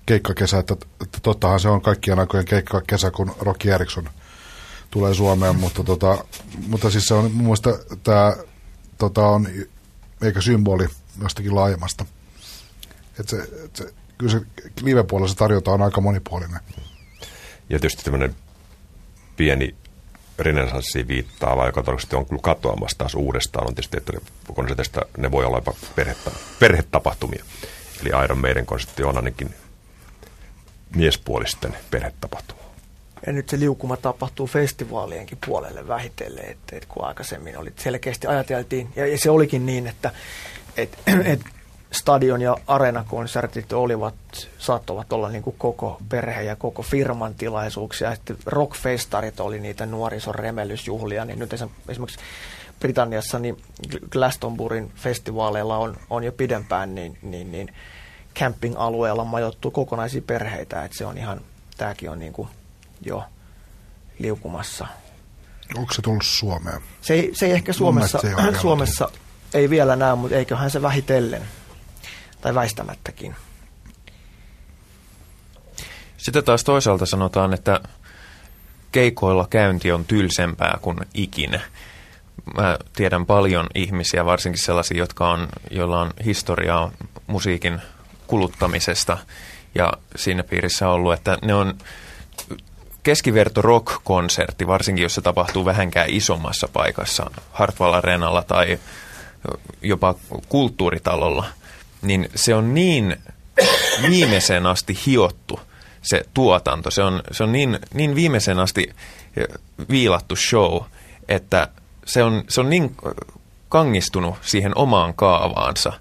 keikkakesä, että, että tottahan se on kaikkien aikojen keikkakesä, kun Rocky Eriksson tulee Suomeen, mutta, tota, mutta siis se on mun mielestä tämä tota on eikä symboli jostakin laajemmasta. Että se, että se, kyllä se live-puolella se tarjota on aika monipuolinen. Ja tietysti tämmöinen pieni renesanssiin viittaava, joka todennäköisesti on kyllä katoamassa taas uudestaan, on tietysti, että konsertista ne voi olla jopa perhettä, perhetapahtumia. Eli Iron Maiden konsertti on ainakin miespuolisten perhetapahtuma. Ja nyt se liukuma tapahtuu festivaalienkin puolelle vähitellen, että, että kun aikaisemmin oli selkeästi ajateltiin, ja, ja se olikin niin, että että että stadion- ja areenakonsertit olivat, saattavat olla niin kuin koko perhe ja koko firman tilaisuuksia. Sitten rockfestarit oli niitä nuorison remellysjuhlia, niin nyt esimerkiksi Britanniassa niin Glastonburin festivaaleilla on, on jo pidempään, niin, niin, niin camping-alueella majoittuu kokonaisia perheitä, että se on ihan, tämäkin on niin kuin jo liukumassa. Onko se tullut Suomeen? Se ei, se ei ehkä Suomessa, ei Suomessa ei vielä näy, mutta eiköhän se vähitellen tai väistämättäkin. Sitten taas toisaalta sanotaan, että keikoilla käynti on tylsempää kuin ikinä. Mä tiedän paljon ihmisiä, varsinkin sellaisia, jotka on, joilla on historiaa musiikin kuluttamisesta ja siinä piirissä ollut, että ne on keskiverto rock-konsertti, varsinkin jos se tapahtuu vähänkään isommassa paikassa, Hartwall Arenalla tai jopa kulttuuritalolla – niin se on niin viimeiseen asti hiottu se tuotanto. Se on, se on niin, niin viimeiseen asti eh, viilattu show, että se on, se on niin kangistunut siihen omaan kaavaansa,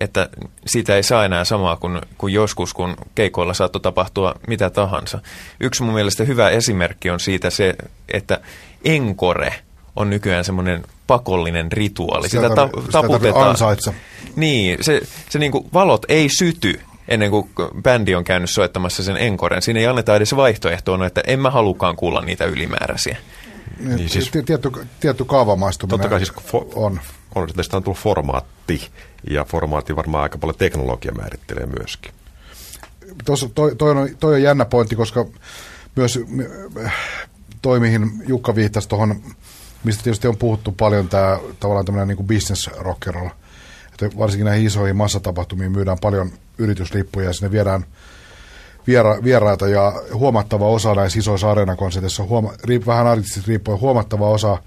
että siitä ei saa enää samaa kuin, kuin joskus, kun keikoilla saattoi tapahtua mitä tahansa. Yksi mun mielestä hyvä esimerkki on siitä se, että enkore on nykyään semmoinen pakollinen rituaali. Sitä, ta- taputetaan. Sitä niin, se, se niin kuin valot ei syty ennen kuin bändi on käynyt soittamassa sen enkoren. Siinä ei anneta edes vaihtoehtoa, että en mä halukaan kuulla niitä ylimääräisiä. Niin, siis, tietty, tietty kaavamaistuminen totta kai siis fo- on. on. Tästä on tullut formaatti, ja formaatti varmaan aika paljon teknologia määrittelee myöskin. Tuossa, toi, toi, on, toi on jännä pointti, koska myös toi, mihin Jukka viittasi tuohon, mistä tietysti on puhuttu paljon, tämä tavallaan tämmöinen niin business rock and roll – että varsinkin näihin isoihin massatapahtumiin myydään paljon yrityslippuja ja sinne viedään viera, vieraita ja huomattava osa näissä isoissa areenakonserteissa, huoma, riip, vähän artistista riippuen, huomattava osa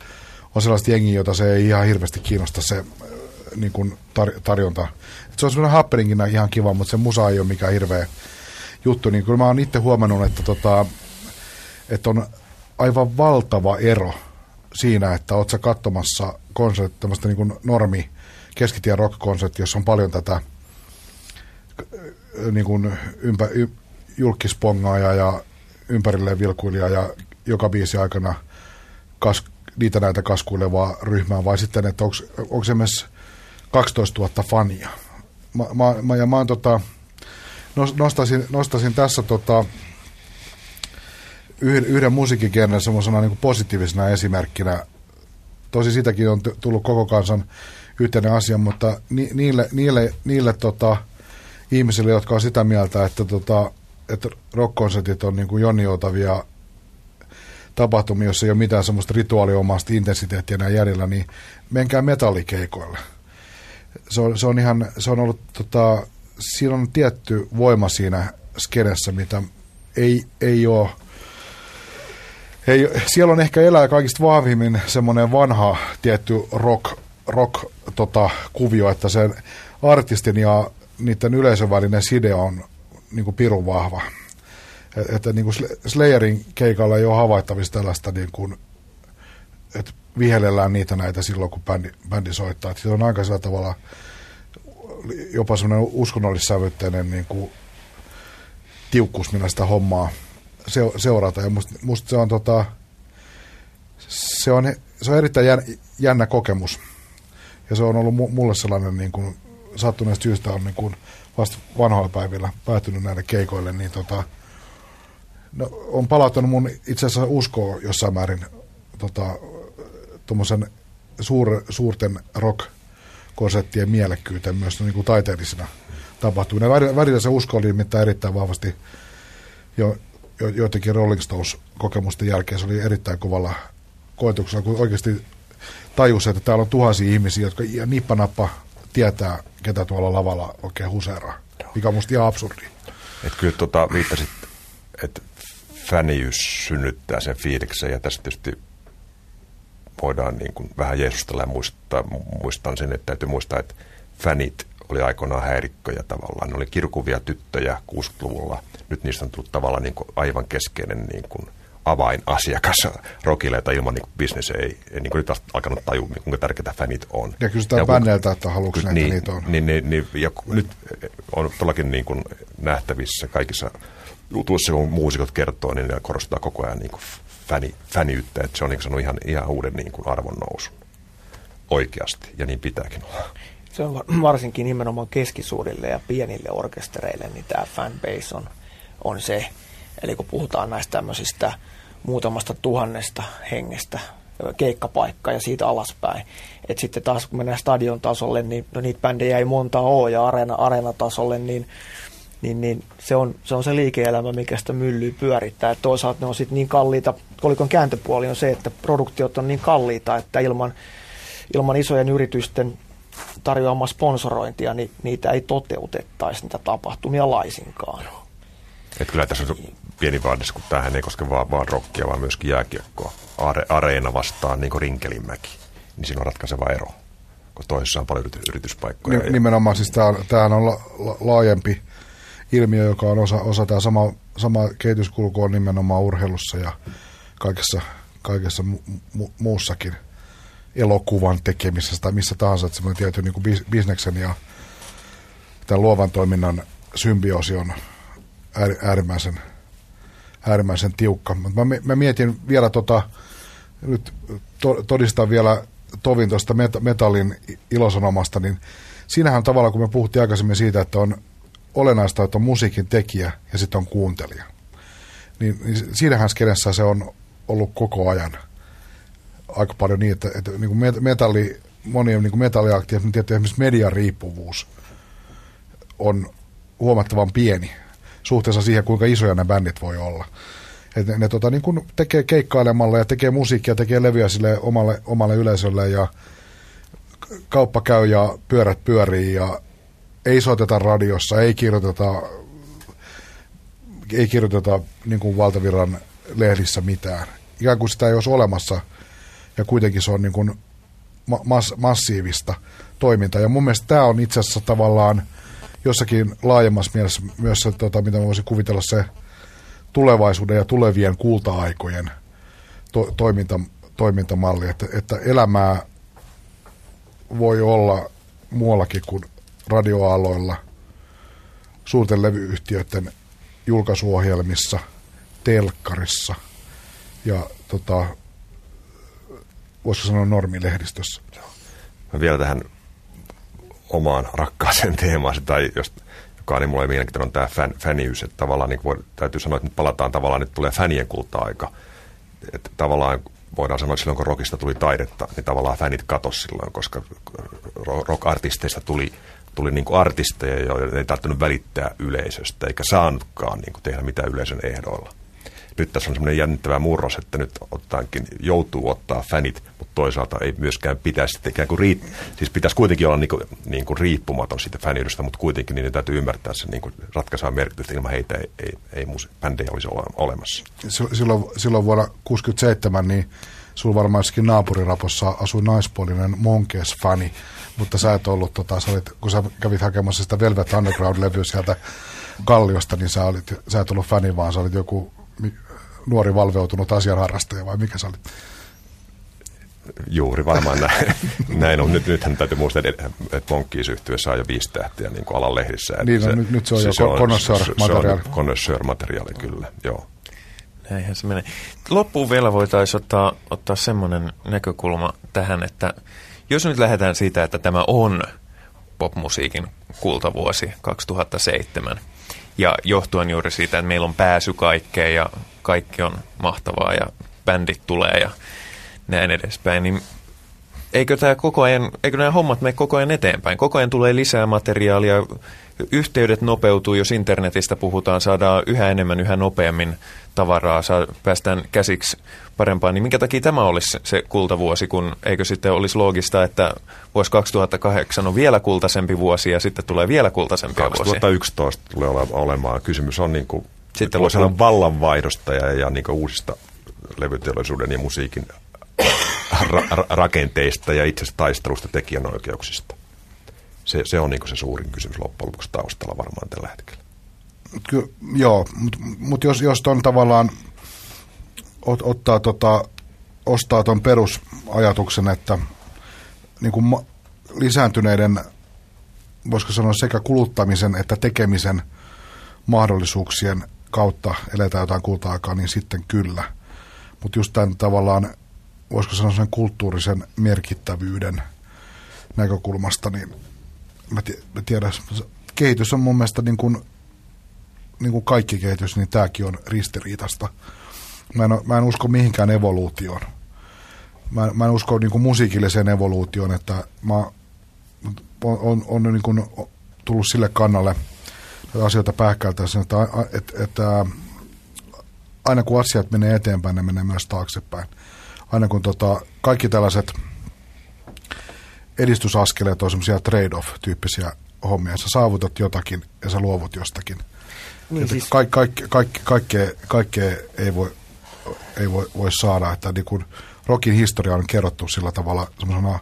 on sellaista jengiä, jota se ei ihan hirveästi kiinnosta se äh, niin kuin tar, tarjonta. Et se on semmoinen happeningina ihan kiva, mutta se musa ei ole mikään hirveä juttu. Niin kyllä mä oon itse huomannut, että, tota, että on aivan valtava ero siinä, että oot sä katsomassa konsert, tämmöistä niin normi keskitien rock-konsertti, jossa on paljon tätä äh, niin kuin ympä, y, julkispongaa ja ympärilleen vilkuilija ja joka biisi aikana kas, niitä näitä kaskuilevaa ryhmää, vai sitten, että onko myös 12 000 fania. Mä, mä, mä, ja mä oon tota, nostaisin, nostaisin tässä tota, yhden, yhden musiikkigenren semmoisena niin positiivisena esimerkkinä. Tosi sitäkin on tullut koko kansan yhteinen asia, mutta ni, niille, niille, niille tota, ihmisille, jotka on sitä mieltä, että, tota, että rock-konsertit on niin jonniotavia tapahtumia, jossa ei ole mitään semmoista rituaaliomaista intensiteettiä enää jäljellä, niin menkää metallikeikoille. Se on, se on ihan, se on ollut, tota, siinä on tietty voima siinä skenessä, mitä ei, ei ole ei, siellä on ehkä elää kaikista vahvimmin semmoinen vanha tietty rock, rock tota, kuvio, että sen artistin ja niiden yleisön välinen side on niin kuin pirun vahva. Et, että niin kuin Slayerin keikalla ei ole havaittavissa tällaista, niin kuin, että vihellellään niitä näitä silloin, kun bändi, bändi soittaa. Että se on aika sillä tavalla jopa semmoinen uskonnollissävytteinen niin kuin, tiukkuus, millä sitä hommaa seurata. Ja musta, musta se on tota, se on, se on erittäin jännä kokemus. Ja se on ollut mulle sellainen niin kuin, sattuneesta syystä on niin kuin, vasta vanhoilla päivillä päätynyt näille keikoille, niin tota, no, on palauttanut mun itse asiassa uskoa jossain määrin tota, suur, suurten rock-konserttien mielekkyyteen myös niin kuin taiteellisena tapahtumina. Välillä se usko oli nimittäin erittäin vahvasti jo jo, joitakin Rolling Stones-kokemusten jälkeen se oli erittäin kovalla koetuksella, kun oikeasti tajusi, että täällä on tuhansia ihmisiä, jotka nippanappa tietää, ketä tuolla lavalla oikein huseeraa, mikä on musta ihan absurdi. Että kyllä tota, viittasit, että fäniys synnyttää sen fiiliksen ja tässä tietysti voidaan niin kuin vähän jeesustella ja muistaa, muistan sen, että täytyy muistaa, että fänit oli aikoinaan häirikköjä tavallaan. Ne oli kirkuvia tyttöjä 60-luvulla. Nyt niistä on tullut tavallaan niin kuin aivan keskeinen niin kuin avainasiakas rokille, tai ilman niin bisnes ei, ei niin kuin nyt alkanut tajua, kuinka tärkeitä fänit on. Ja kysytään bänneiltä, että haluatko näitä niin, niitä on. Niin, niin, niin, ja nyt on todellakin niin kuin nähtävissä kaikissa jutuissa, kun muusikot kertoo, niin ne korostaa koko ajan niin kuin fäni, fäniyttä, että se on niin kuin ihan, ihan uuden niin kuin arvon nousun oikeasti, ja niin pitääkin olla. Se on varsinkin nimenomaan keskisuurille ja pienille orkestereille, niin tämä fanbase on, on se. Eli kun puhutaan näistä tämmöisistä muutamasta tuhannesta hengestä keikkapaikka ja siitä alaspäin. Et sitten taas kun mennään stadion tasolle, niin no niitä bändejä ei monta ole ja areena, areenatasolle, niin, niin, niin se, on, se on se liike-elämä, mikä sitä myllyy pyörittää. Et toisaalta ne on sitten niin kalliita, kolikon kääntöpuoli on se, että produktiot on niin kalliita, että ilman, ilman isojen yritysten tarjoamaa sponsorointia, niin niitä ei toteutettaisi niitä tapahtumia laisinkaan. Et kyllä tässä on pieni vaadis, kun tämähän ei koske vaan, vaan rockia, vaan myöskin jääkiekkoa. Are, areena vastaan niin kuin Rinkelinmäki, niin siinä on ratkaiseva ero, kun toisessa on paljon yrityspaikkoja. N- nimenomaan, siis tämähän on la, la, laajempi ilmiö, joka on osa, osa tämä sama, sama kehityskulku on nimenomaan urheilussa ja kaikessa, kaikessa mu, mu, muussakin – elokuvan tekemisessä tai missä tahansa, että semmoinen tietty niin kuin bisneksen ja tämän luovan toiminnan symbioosi on äärimmäisen, äärimmäisen tiukka. Mä, mä mietin vielä tota, nyt to, todistaa vielä Tovin tuosta metallin ilosanomasta, niin siinähän tavallaan, kun me puhuttiin aikaisemmin siitä, että on olennaista, että on musiikin tekijä ja sitten on kuuntelija. Niin, niin siinähän skenessä se on ollut koko ajan – aika paljon niin, että, että niin kuin metalli, monien niin metalliaktiivit, niin tietysti esimerkiksi median riippuvuus on huomattavan pieni suhteessa siihen, kuinka isoja nämä bändit voi olla. Et ne, ne tota, niin kuin tekee keikkailemalla ja tekee musiikkia, tekee levyä sille omalle, omalle yleisölle ja kauppa käy ja pyörät pyörii ja ei soiteta radiossa, ei kirjoiteta, ei kirjoiteta niin kuin valtavirran lehdissä mitään. Ikään kuin sitä ei olisi olemassa – ja kuitenkin se on niin kuin mass, massiivista toimintaa. Ja mun mielestä tämä on itse asiassa tavallaan jossakin laajemmassa mielessä myös se, tota, mitä mä voisin kuvitella se tulevaisuuden ja tulevien kulta-aikojen to, toiminta, toimintamalli, että, että elämää voi olla muuallakin kuin radioaloilla, suurten levyyhtiöiden julkaisuohjelmissa, telkkarissa ja tota, voisiko sanoa normilehdistössä. Mä vielä tähän omaan rakkaaseen teemaan, tai jos, joka on niin mulle mielenkiintoinen, on tämä fan, fäniys, että tavallaan niin voi, täytyy sanoa, että nyt palataan tavallaan, nyt tulee fänien kulta-aika. Että tavallaan voidaan sanoa, että silloin kun rockista tuli taidetta, niin tavallaan fänit katos silloin, koska rock-artisteista tuli, tuli niin kuin artisteja, joiden ei tarvinnut välittää yleisöstä, eikä saanutkaan niin kuin tehdä mitään yleisön ehdoilla nyt tässä on semmoinen jännittävä murros, että nyt ottaankin, joutuu ottaa fänit, mutta toisaalta ei myöskään pitäisi ikään kuin riit, siis pitäisi kuitenkin olla niin kuin, niin kuin riippumaton siitä fäniydestä, mutta kuitenkin niin täytyy ymmärtää se niin ratkaisee merkitystä, ilman heitä ei, ei, ei musi, bändejä olisi olemassa. Silloin, silloin vuonna 1967 niin sulla varmaan naapurirapossa asui naispuolinen Monkees-fani, mutta sä et ollut, tota, sä olit, kun sä kävit hakemassa sitä Velvet Underground-levyä sieltä Kalliosta, niin sä, olit, sä et ollut fani, vaan sä olit joku nuori valveutunut asianharrastaja vai mikä se oli? Juuri varmaan näin, näin on. Nyt, nythän täytyy muistaa, että Monkkiis yhtyessä saa jo viisi tähtiä niin kuin alan lehdissä. Niin, no, se, nyt, nyt se on siis jo connoisseur-materiaali. Connoisseur-materiaali, kyllä, joo. Näinhän se menee. Loppuun vielä voitaisiin ottaa, ottaa semmoinen näkökulma tähän, että jos nyt lähdetään siitä, että tämä on popmusiikin kultavuosi 2007, ja johtuen juuri siitä, että meillä on pääsy kaikkeen ja kaikki on mahtavaa ja bändit tulee ja näin edespäin, niin eikö, tämä koko ajan, eikö nämä hommat mene koko ajan eteenpäin? Koko ajan tulee lisää materiaalia, yhteydet nopeutuu, jos internetistä puhutaan, saadaan yhä enemmän, yhä nopeammin tavaraa, saa, päästään käsiksi parempaan, niin minkä takia tämä olisi se kultavuosi, kun eikö sitten olisi loogista, että vuosi 2008 on vielä kultaisempi vuosi ja sitten tulee vielä kultaisempia 2011 vuosia. tulee olemaan. Kysymys on niin kuin, sitten voisi olla vallanvaihdosta ja, ja niin uusista levyteollisuuden ja musiikin ra- ra- rakenteista ja itse taistelusta tekijänoikeuksista. Se, se on niin se suurin kysymys loppujen lopuksi taustalla varmaan tällä hetkellä. Ky- joo, mutta mut jos, jos on tavallaan ot, ottaa tota, ostaa tuon perusajatuksen, että niin kuin ma- lisääntyneiden, voisiko sanoa sekä kuluttamisen että tekemisen mahdollisuuksien kautta eletään jotain kulta-aikaa, niin sitten kyllä. Mutta just tämän tavallaan, voisiko sanoa sen kulttuurisen merkittävyyden näkökulmasta, niin mä, t- mä tiedän, kehitys on mun mielestä niin kuin, niin kuin kaikki kehitys, niin tämäkin on ristiriitasta. Mä en, mä en usko mihinkään evoluutioon. Mä, mä en usko niin kuin musiikilliseen evoluutioon, että mä on, on, on niin kuin tullut sille kannalle asioita pähkältäessä, että, että, että aina kun asiat menee eteenpäin, ne menee myös taaksepäin. Aina kun tota, kaikki tällaiset edistysaskeleet on semmoisia trade-off-tyyppisiä hommia. Sä saavutat jotakin ja sä luovut jostakin. Niin siis... Kaik, kaik, kaik, kaikkea, kaikkea ei voi ei voi, voi saada. Että niin kuin rockin historia on kerrottu sillä tavalla semmoisena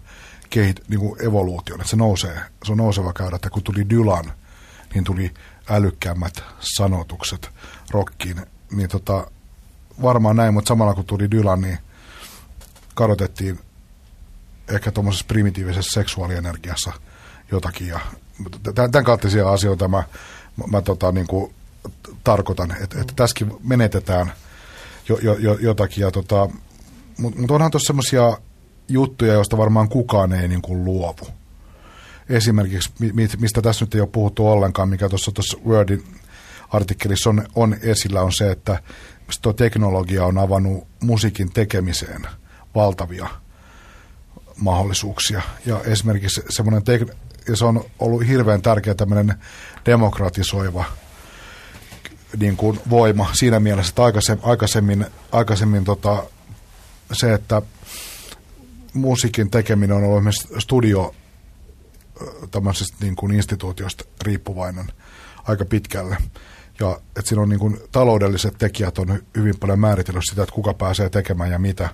kehit, niin kuin että se nousee, se on nouseva käydä, että kun tuli Dylan, niin tuli älykkäämmät sanotukset rockiin, niin tota, varmaan näin, mutta samalla kun tuli Dylan, niin kadotettiin ehkä tuommoisessa primitiivisessä seksuaalienergiassa jotakin. Ja tämän, kaltaisia asioita mä, mä tota, niin kuin tarkoitan, että, että tässäkin menetetään – jo, jo, jo, jotakin. Ja tota, mutta mut onhan tuossa semmoisia juttuja, joista varmaan kukaan ei niin kuin luovu. Esimerkiksi, mistä tässä nyt ei ole puhuttu ollenkaan, mikä tuossa tuossa Wordin artikkelissa on, on esillä, on se, että tuo teknologia on avannut musiikin tekemiseen valtavia mahdollisuuksia. Ja esimerkiksi semmoinen, tek- ja se on ollut hirveän tärkeä tämmöinen demokratisoiva niin kuin voima siinä mielessä, että aikaisemmin, aikaisemmin, aikaisemmin tota, se, että musiikin tekeminen on ollut myös studio tämmöisestä niin kuin instituutiosta riippuvainen aika pitkälle. Ja että siinä on niin kuin, taloudelliset tekijät on hyvin paljon määritellyt sitä, että kuka pääsee tekemään ja mitä.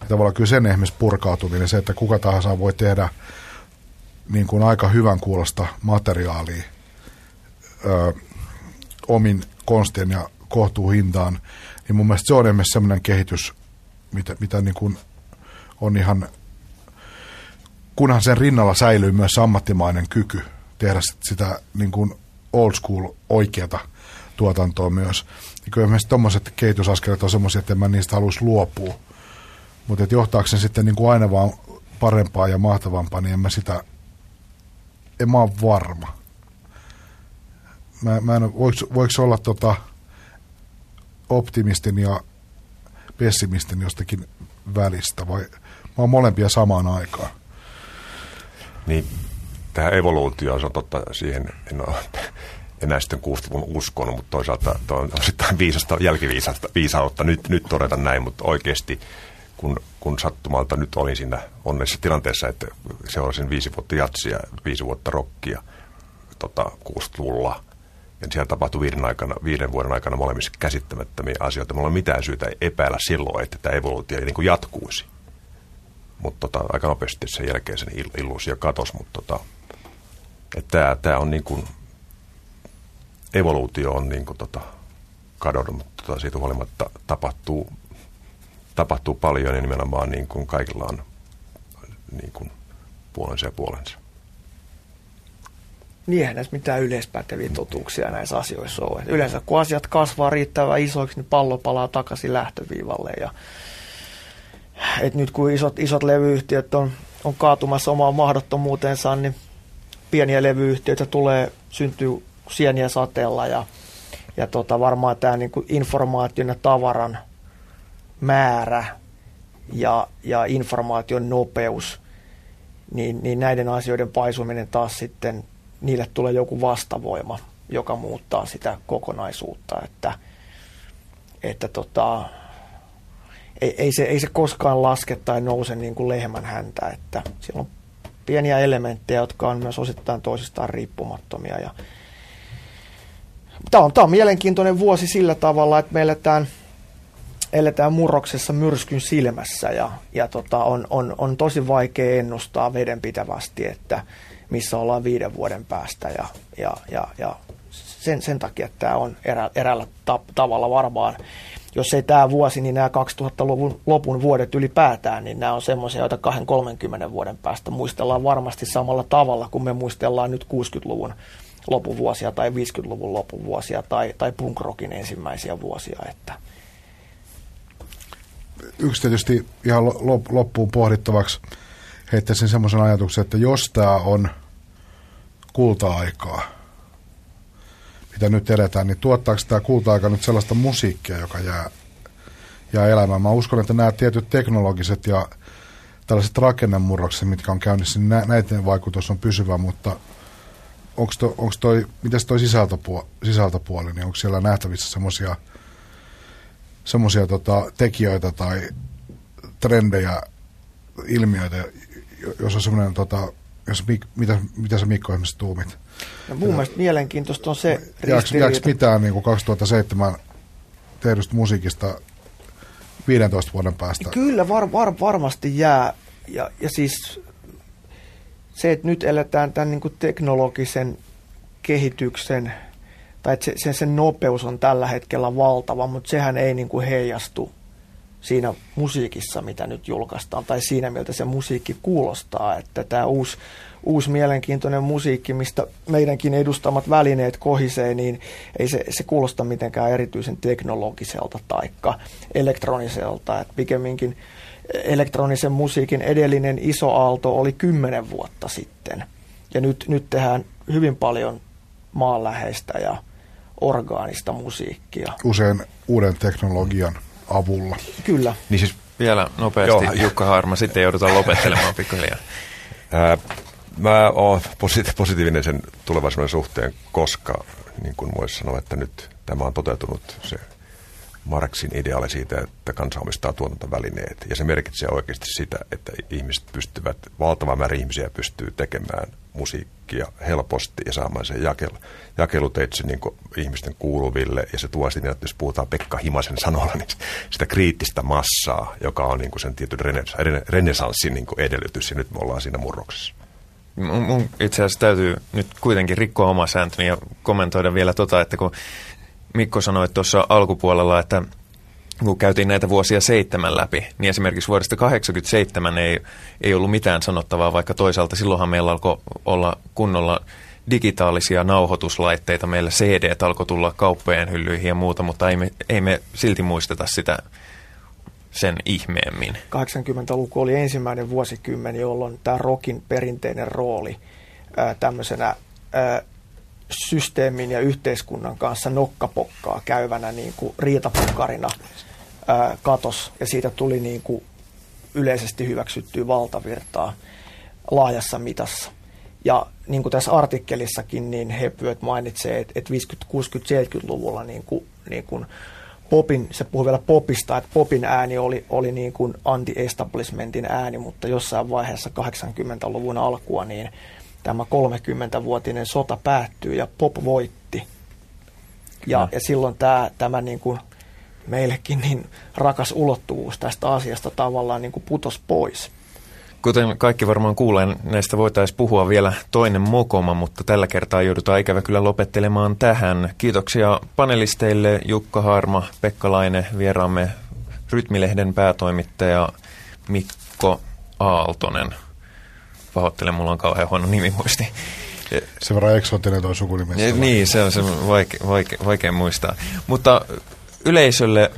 Ja tavallaan kyllä sen esimerkiksi purkautuminen, se, että kuka tahansa voi tehdä niin kuin aika hyvän kuulosta materiaalia ö, omin konstien ja kohtuuhintaan, niin mun mielestä se on esimerkiksi sellainen kehitys, mitä, mitä niin kuin on ihan, kunhan sen rinnalla säilyy myös ammattimainen kyky tehdä sitä niin kuin old school oikeata tuotantoa myös. Niin kyllä esimerkiksi tuommoiset kehitysaskeleet on semmoisia, että en mä niistä haluaisi luopua. Mutta johtaako se sitten niin kuin aina vaan parempaa ja mahtavampaa, niin en mä sitä, en mä ole varma. Mä, mä en, voiko, voiko olla tota optimistin ja pessimistin jostakin välistä vai mä oon molempia samaan aikaan? Niin, tähän evoluutioon, se on totta, siihen en ole enää sitten 60-luvun uskonut, mutta toisaalta on osittain viisasta, jälkiviisautta nyt, nyt todeta näin, mutta oikeasti kun, kun sattumalta nyt olin siinä onnessa tilanteessa, että seurasin viisi vuotta jatsia, viisi vuotta rokkia tota, 60-luvulla, ja siellä tapahtui viiden, aikana, viiden vuoden aikana molemmissa käsittämättömiä asioita. Mulla ole mitään syytä epäillä silloin, että tämä evoluutio niin kuin jatkuisi. Mutta tota, aika nopeasti sen jälkeen sen illuusio katosi, mutta tota, tämä, on niin kuin, evoluutio on niin kuin, tota, kadonnut, mutta tota, siitä huolimatta tapahtuu, tapahtuu paljon ja nimenomaan niin kuin kaikilla on niin kuin, puolensa ja puolensa. Niin eihän näissä mitään yleispäteviä totuuksia näissä asioissa ole. Yleensä kun asiat kasvaa riittävän isoiksi, niin pallo palaa takaisin lähtöviivalle. Ja, et nyt kun isot, isot levyyhtiöt on, on kaatumassa omaan mahdottomuutensa, niin pieniä levyyhtiöitä tulee, syntyy sieniä sateella ja, ja tota, varmaan tämä niin informaation ja tavaran määrä ja, ja informaation nopeus, niin, niin näiden asioiden paisuminen taas sitten, niille tulee joku vastavoima, joka muuttaa sitä kokonaisuutta, että, että tota, ei, ei, se, ei se koskaan laske tai nouse niin kuin lehmän häntä, että siellä on pieniä elementtejä, jotka on myös osittain toisistaan riippumattomia ja Tämä on, tämä on mielenkiintoinen vuosi sillä tavalla, että me eletään, eletään murroksessa myrskyn silmässä ja, ja tota, on, on, on tosi vaikea ennustaa vedenpitävästi, että missä ollaan viiden vuoden päästä ja, ja, ja, ja sen, sen takia tämä on erä, eräällä ta, tavalla varmaan jos ei tämä vuosi, niin nämä 2000-luvun lopun vuodet ylipäätään, niin nämä on semmoisia, joita 20-30 vuoden päästä muistellaan varmasti samalla tavalla, kuin me muistellaan nyt 60-luvun lopuvuosia tai 50-luvun lopuvuosia tai, tai punkrockin ensimmäisiä vuosia. Että. Yksi tietysti ihan loppuun pohdittavaksi heittäisin semmoisen ajatuksen, että jos tämä on kulta-aikaa, mitä nyt eletään, niin tuottaako tämä kulta-aika nyt sellaista musiikkia, joka jää, jää elämään? Mä uskon, että nämä tietyt teknologiset ja tällaiset rakennemurrokset, mitkä on käynnissä, niin näiden vaikutus on pysyvä, mutta onko to, onks toi, mitäs toi sisältöpuoli, sisältöpuoli, niin onko siellä nähtävissä semmoisia semmoisia tota, tekijöitä tai trendejä, ilmiöitä, jos on semmoinen, tota, jos, mitä, mitä sä Mikko esimerkiksi tuumit? No, mun mielestä mielenkiintoista on se Jääkö, jääkö mitään niin kuin 2007 tehdystä musiikista 15 vuoden päästä? Kyllä var, var, varmasti jää. Ja, ja siis se, että nyt eletään tämän niin kuin teknologisen kehityksen, tai että se, sen, sen nopeus on tällä hetkellä valtava, mutta sehän ei niin kuin heijastu siinä musiikissa, mitä nyt julkaistaan, tai siinä, miltä se musiikki kuulostaa, että tämä uusi, uusi mielenkiintoinen musiikki, mistä meidänkin edustamat välineet kohisee, niin ei se, se kuulosta mitenkään erityisen teknologiselta tai elektroniselta, että pikemminkin elektronisen musiikin edellinen iso aalto oli kymmenen vuotta sitten. Ja nyt, nyt tehdään hyvin paljon maanläheistä ja orgaanista musiikkia. Usein uuden teknologian avulla. Kyllä. Niin siis vielä nopeasti Joo. Jukka Harma, sitten joudutaan lopettelemaan pikkuhiljaa. Mä oon positiivinen sen tulevaisuuden suhteen, koska niin kuin voisi sanoa, että nyt tämä on toteutunut se Marksin ideaali siitä, että kansa omistaa tuotantovälineet. Ja se merkitsee oikeasti sitä, että ihmiset pystyvät, valtava määrä ihmisiä pystyy tekemään musiikkia helposti ja saamaan sen jakelu, jakeluteitse niin ihmisten kuuluville. Ja se tuo sitten, että jos puhutaan Pekka Himasen sanoilla, niin sitä kriittistä massaa, joka on niin sen tietyn renesanssin niin edellytys. Ja nyt me ollaan siinä murroksessa. Mun itse asiassa täytyy nyt kuitenkin rikkoa oma sääntöni ja kommentoida vielä tota, että kun Mikko sanoi tuossa alkupuolella, että kun käytiin näitä vuosia seitsemän läpi, niin esimerkiksi vuodesta 1987 ei, ei ollut mitään sanottavaa, vaikka toisaalta silloinhan meillä alkoi olla kunnolla digitaalisia nauhoituslaitteita, meillä CD alkoi tulla kauppojen hyllyihin ja muuta, mutta ei me, ei me silti muisteta sitä sen ihmeemmin. 80-luku oli ensimmäinen vuosikymmen, jolloin tämä rokin perinteinen rooli ää, tämmöisenä ää, systeemin ja yhteiskunnan kanssa nokkapokkaa käyvänä niin kuin riitapokkarina ää, katos ja siitä tuli niin kuin yleisesti hyväksyttyä valtavirtaa laajassa mitassa. Ja niin kuin tässä artikkelissakin, niin Hepvyöt mainitsee, että, että 50-, 60-, 70-luvulla niin kuin, niin kuin popin, se puhuu vielä popista, että popin ääni oli, oli niin kuin anti-establishmentin ääni, mutta jossain vaiheessa 80-luvun alkua, niin tämä 30-vuotinen sota päättyy ja pop voitti. Ja, ja silloin tämä, tämä niin kuin meillekin niin rakas ulottuvuus tästä asiasta tavallaan niin kuin putos pois. Kuten kaikki varmaan kuulee, näistä voitaisiin puhua vielä toinen mokoma, mutta tällä kertaa joudutaan ikävä kyllä lopettelemaan tähän. Kiitoksia panelisteille Jukka Harma, Pekka Laine, vieraamme Rytmilehden päätoimittaja Mikko Aaltonen. Pahoittelen, mulla on kauhean huono nimimuisti. Se verran eksoottinen tuo sukunimessä. Niin, se on se vaike, vaike, vaikea muistaa. Mutta yleisölle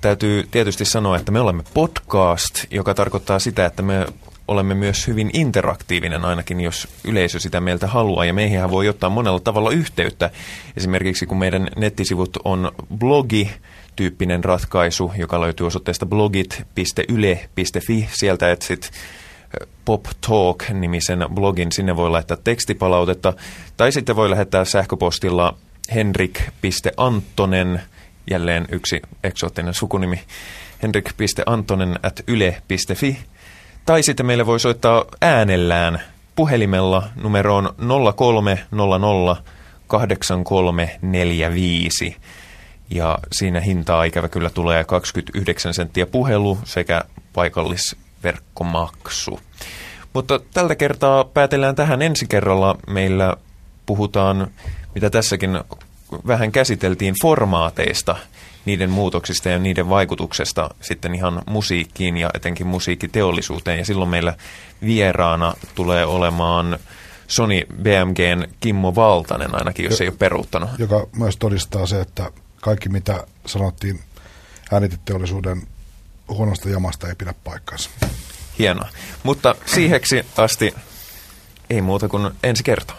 täytyy tietysti sanoa, että me olemme podcast, joka tarkoittaa sitä, että me olemme myös hyvin interaktiivinen ainakin, jos yleisö sitä meiltä haluaa. Ja meihin voi ottaa monella tavalla yhteyttä. Esimerkiksi kun meidän nettisivut on blogi, tyyppinen ratkaisu, joka löytyy osoitteesta blogit.yle.fi. Sieltä etsit Pop Talk-nimisen blogin. Sinne voi laittaa tekstipalautetta. Tai sitten voi lähettää sähköpostilla henrik.anttonen, jälleen yksi eksoottinen sukunimi, henrik.antonen at yle.fi. Tai sitten meille voi soittaa äänellään puhelimella numeroon 0300 8345. Ja siinä hintaa ikävä kyllä tulee 29 senttiä puhelu sekä paikallisverkkomaksu. Mutta tältä kertaa päätellään tähän ensi kerralla. Meillä puhutaan, mitä tässäkin vähän käsiteltiin, formaateista – niiden muutoksista ja niiden vaikutuksesta sitten ihan musiikkiin ja etenkin musiikkiteollisuuteen. Ja silloin meillä vieraana tulee olemaan Sony BMGn Kimmo Valtanen ainakin, jos jo, ei ole peruuttanut. Joka myös todistaa se, että kaikki mitä sanottiin ääniteteollisuuden huonosta jamasta ei pidä paikkaansa. Hienoa. Mutta siiheksi asti ei muuta kuin ensi kertaa.